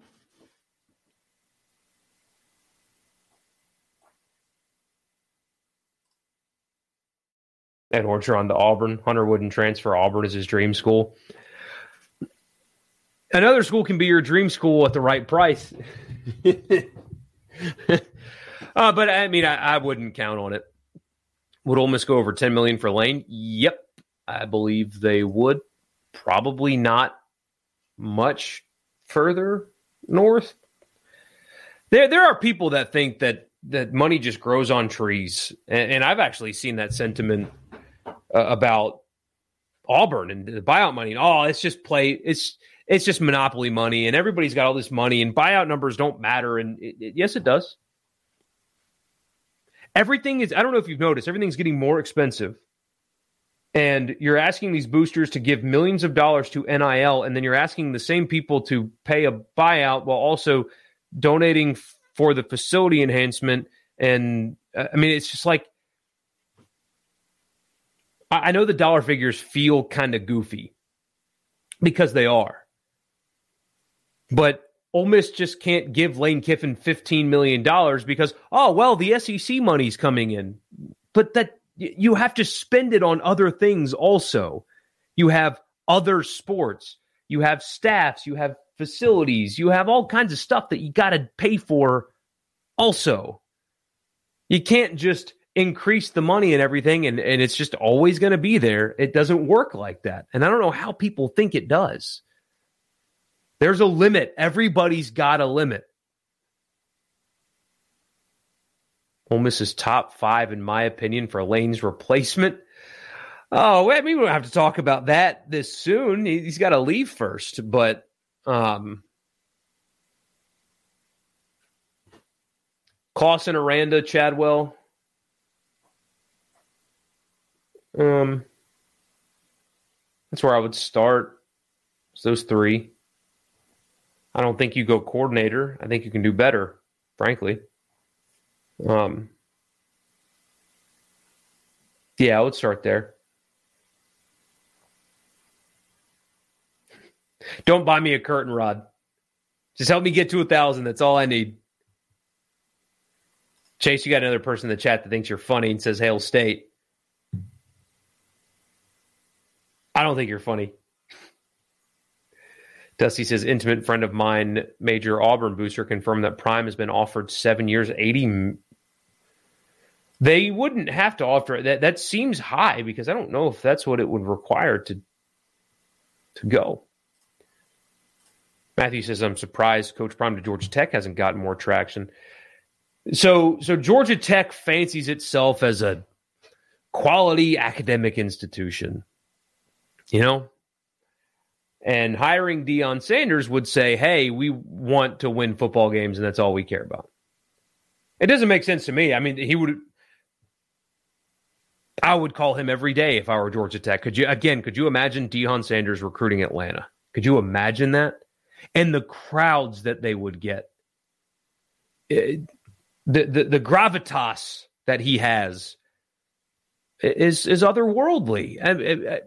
Ed Orgeron to Auburn. Hunter wouldn't transfer. Auburn is his dream school. Another school can be your dream school at the right price. uh, but I mean, I, I, wouldn't count on it. Would Ole Miss go over ten million for Lane? Yep, I believe they would. Probably not much further north. There, there are people that think that that money just grows on trees, and, and I've actually seen that sentiment uh, about Auburn and the buyout money. And, oh, it's just play. It's it's just monopoly money, and everybody's got all this money, and buyout numbers don't matter. And it, it, yes, it does. Everything is. I don't know if you've noticed. Everything's getting more expensive and you're asking these boosters to give millions of dollars to NIL, and then you're asking the same people to pay a buyout while also donating for the facility enhancement. And uh, I mean, it's just like I, I know the dollar figures feel kind of goofy because they are, but Ole Miss just can't give Lane Kiffin fifteen million dollars because oh well, the SEC money's coming in, but that you have to spend it on other things also. You have other sports, you have staffs, you have facilities, you have all kinds of stuff that you got to pay for also. You can't just increase the money and everything and, and it's just always going to be there. It doesn't work like that. And I don't know how people think it does. There's a limit. Everybody's got a limit. Ole Miss is top five, in my opinion, for Lane's replacement. Oh, I mean, we don't have to talk about that this soon. He's got to leave first, but um, Clawson, Aranda, Chadwell. Um, that's where I would start. It's those three. I don't think you go coordinator. I think you can do better, frankly. Um, yeah, I would start there. Don't buy me a curtain rod. Just help me get to a thousand. That's all I need. Chase, you got another person in the chat that thinks you're funny and says Hail State. I don't think you're funny. Dusty says, intimate friend of mine, major Auburn booster, confirmed that Prime has been offered seven years, 80. They wouldn't have to offer it. That, that seems high because I don't know if that's what it would require to, to go. Matthew says, I'm surprised Coach Prime to Georgia Tech hasn't gotten more traction. So, so Georgia Tech fancies itself as a quality academic institution, you know? And hiring Deion Sanders would say, hey, we want to win football games, and that's all we care about. It doesn't make sense to me. I mean, he would. I would call him every day if I were Georgia Tech. Could you again? Could you imagine Deion Sanders recruiting Atlanta? Could you imagine that? And the crowds that they would get. It, the, the the gravitas that he has is is otherworldly. I, I,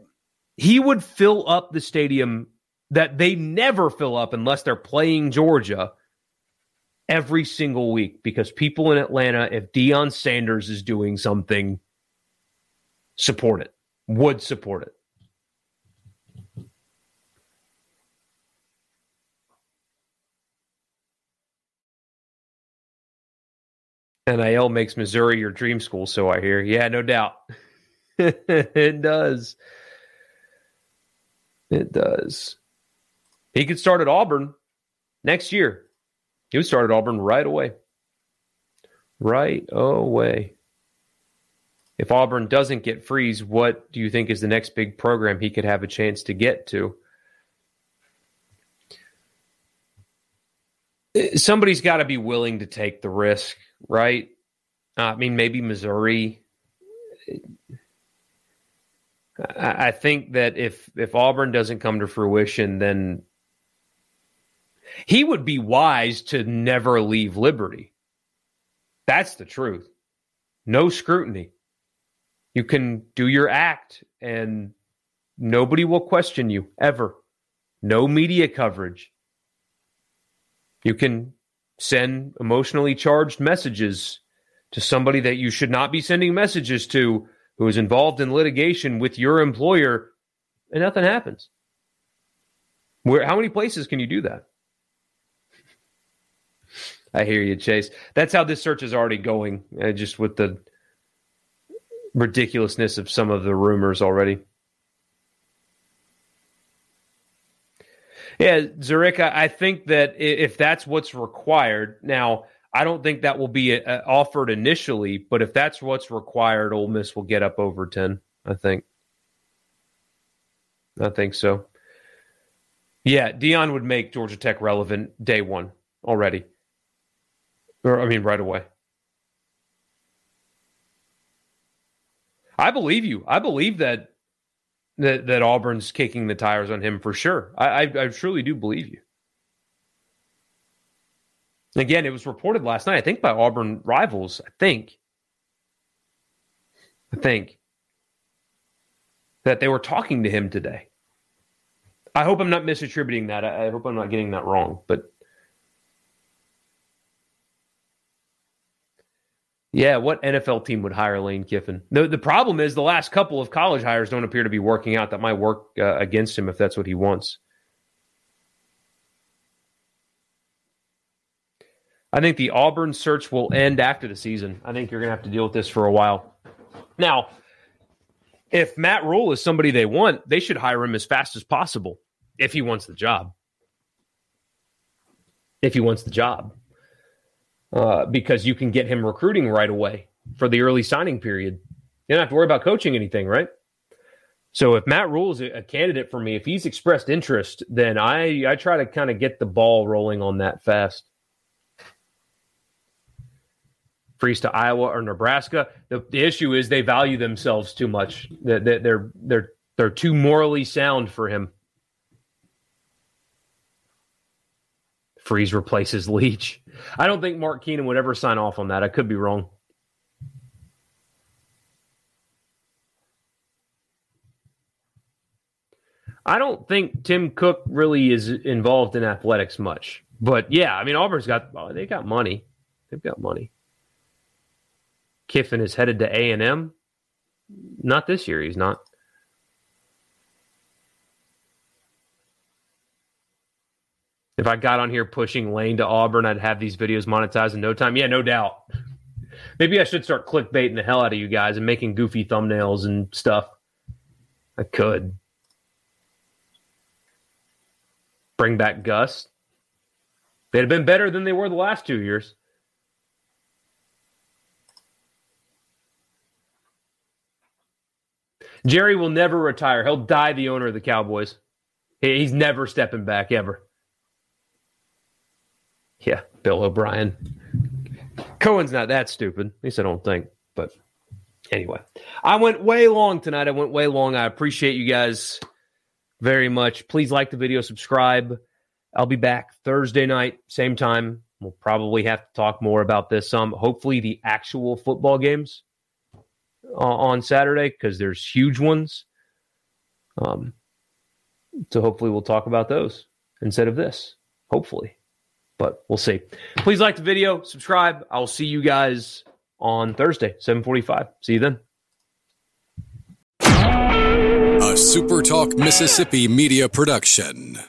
he would fill up the stadium that they never fill up unless they're playing Georgia every single week because people in Atlanta, if Deion Sanders is doing something, support it, would support it. NIL makes Missouri your dream school, so I hear. Yeah, no doubt. it does. It does. He could start at Auburn next year. He would start at Auburn right away. Right away. If Auburn doesn't get Freeze, what do you think is the next big program he could have a chance to get to? Somebody's got to be willing to take the risk right? Uh, I mean, maybe Missouri. I, I think that if if Auburn doesn't come to fruition, then he would be wise to never leave Liberty. That's the truth. No scrutiny. You can do your act and nobody will question you ever. No media coverage. You can send emotionally charged messages to somebody that you should not be sending messages to who is involved in litigation with your employer and nothing happens. Where how many places can you do that? I hear you, Chase. That's how this search is already going, uh, just with the ridiculousness of some of the rumors already. Yeah, Zurich, I think that if that's what's required, now I don't think that will be a, uh, a offered initially, but if that's what's required, Ole Miss will get up over ten. I think. I think so. Yeah, Deion would make Georgia Tech relevant day one already, or I mean, right away. I believe you. I believe that that that Auburn's kicking the tires on him for sure. I, I, I truly do believe you. Again, it was reported last night, I think, by Auburn rivals. I think, I think that they were talking to him today. I hope I'm not misattributing that. I, I hope I'm not getting that wrong, but Yeah, what NFL team would hire Lane Kiffin? The, the problem is the last couple of college hires don't appear to be working out. That might work uh, against him if that's what he wants. I think the Auburn search will end after the season. I think you're going to have to deal with this for a while. Now, if Matt Rhule is somebody they want, they should hire him as fast as possible if he wants the job. if he wants the job, uh, because you can get him recruiting right away for the early signing period. You don't have to worry about coaching anything, right? So if Matt Rhule is a candidate for me, if he's expressed interest, then I I try to kind of get the ball rolling on that fast. Freeze to Iowa or Nebraska. The, the issue is they value themselves too much. That they're, they're they're they're too morally sound for him. Freeze replaces Leach. I don't think Mark Keenum would ever sign off on that. I could be wrong. I don't think Tim Cook really is involved in athletics much. But yeah, I mean Auburn's got oh, they got money. They've got money. Kiffin is headed to A and M. Not this year. He's not. If I got on here pushing Lane to Auburn, I'd have these videos monetized in no time. Yeah, no doubt. Maybe I should start clickbaiting the hell out of you guys and making goofy thumbnails and stuff. I could. Bring back Gus. They'd have been better than they were the last two years. Jerry will never retire. He'll die the owner of the Cowboys. He's never stepping back ever. Yeah, Bill O'Brien. Cohen's not that stupid. At least I don't think. But anyway, I went way long tonight. I went way long. I appreciate you guys very much. Please like the video, subscribe. I'll be back Thursday night, same time. We'll probably have to talk more about this some. hopefully, the actual football games uh, on Saturday because there's huge ones. Um, so hopefully, we'll talk about those instead of this. Hopefully, but we'll see. Please like the video, subscribe. I'll see you guys on Thursday, 7:45. See you then. A SuperTalk Mississippi media production.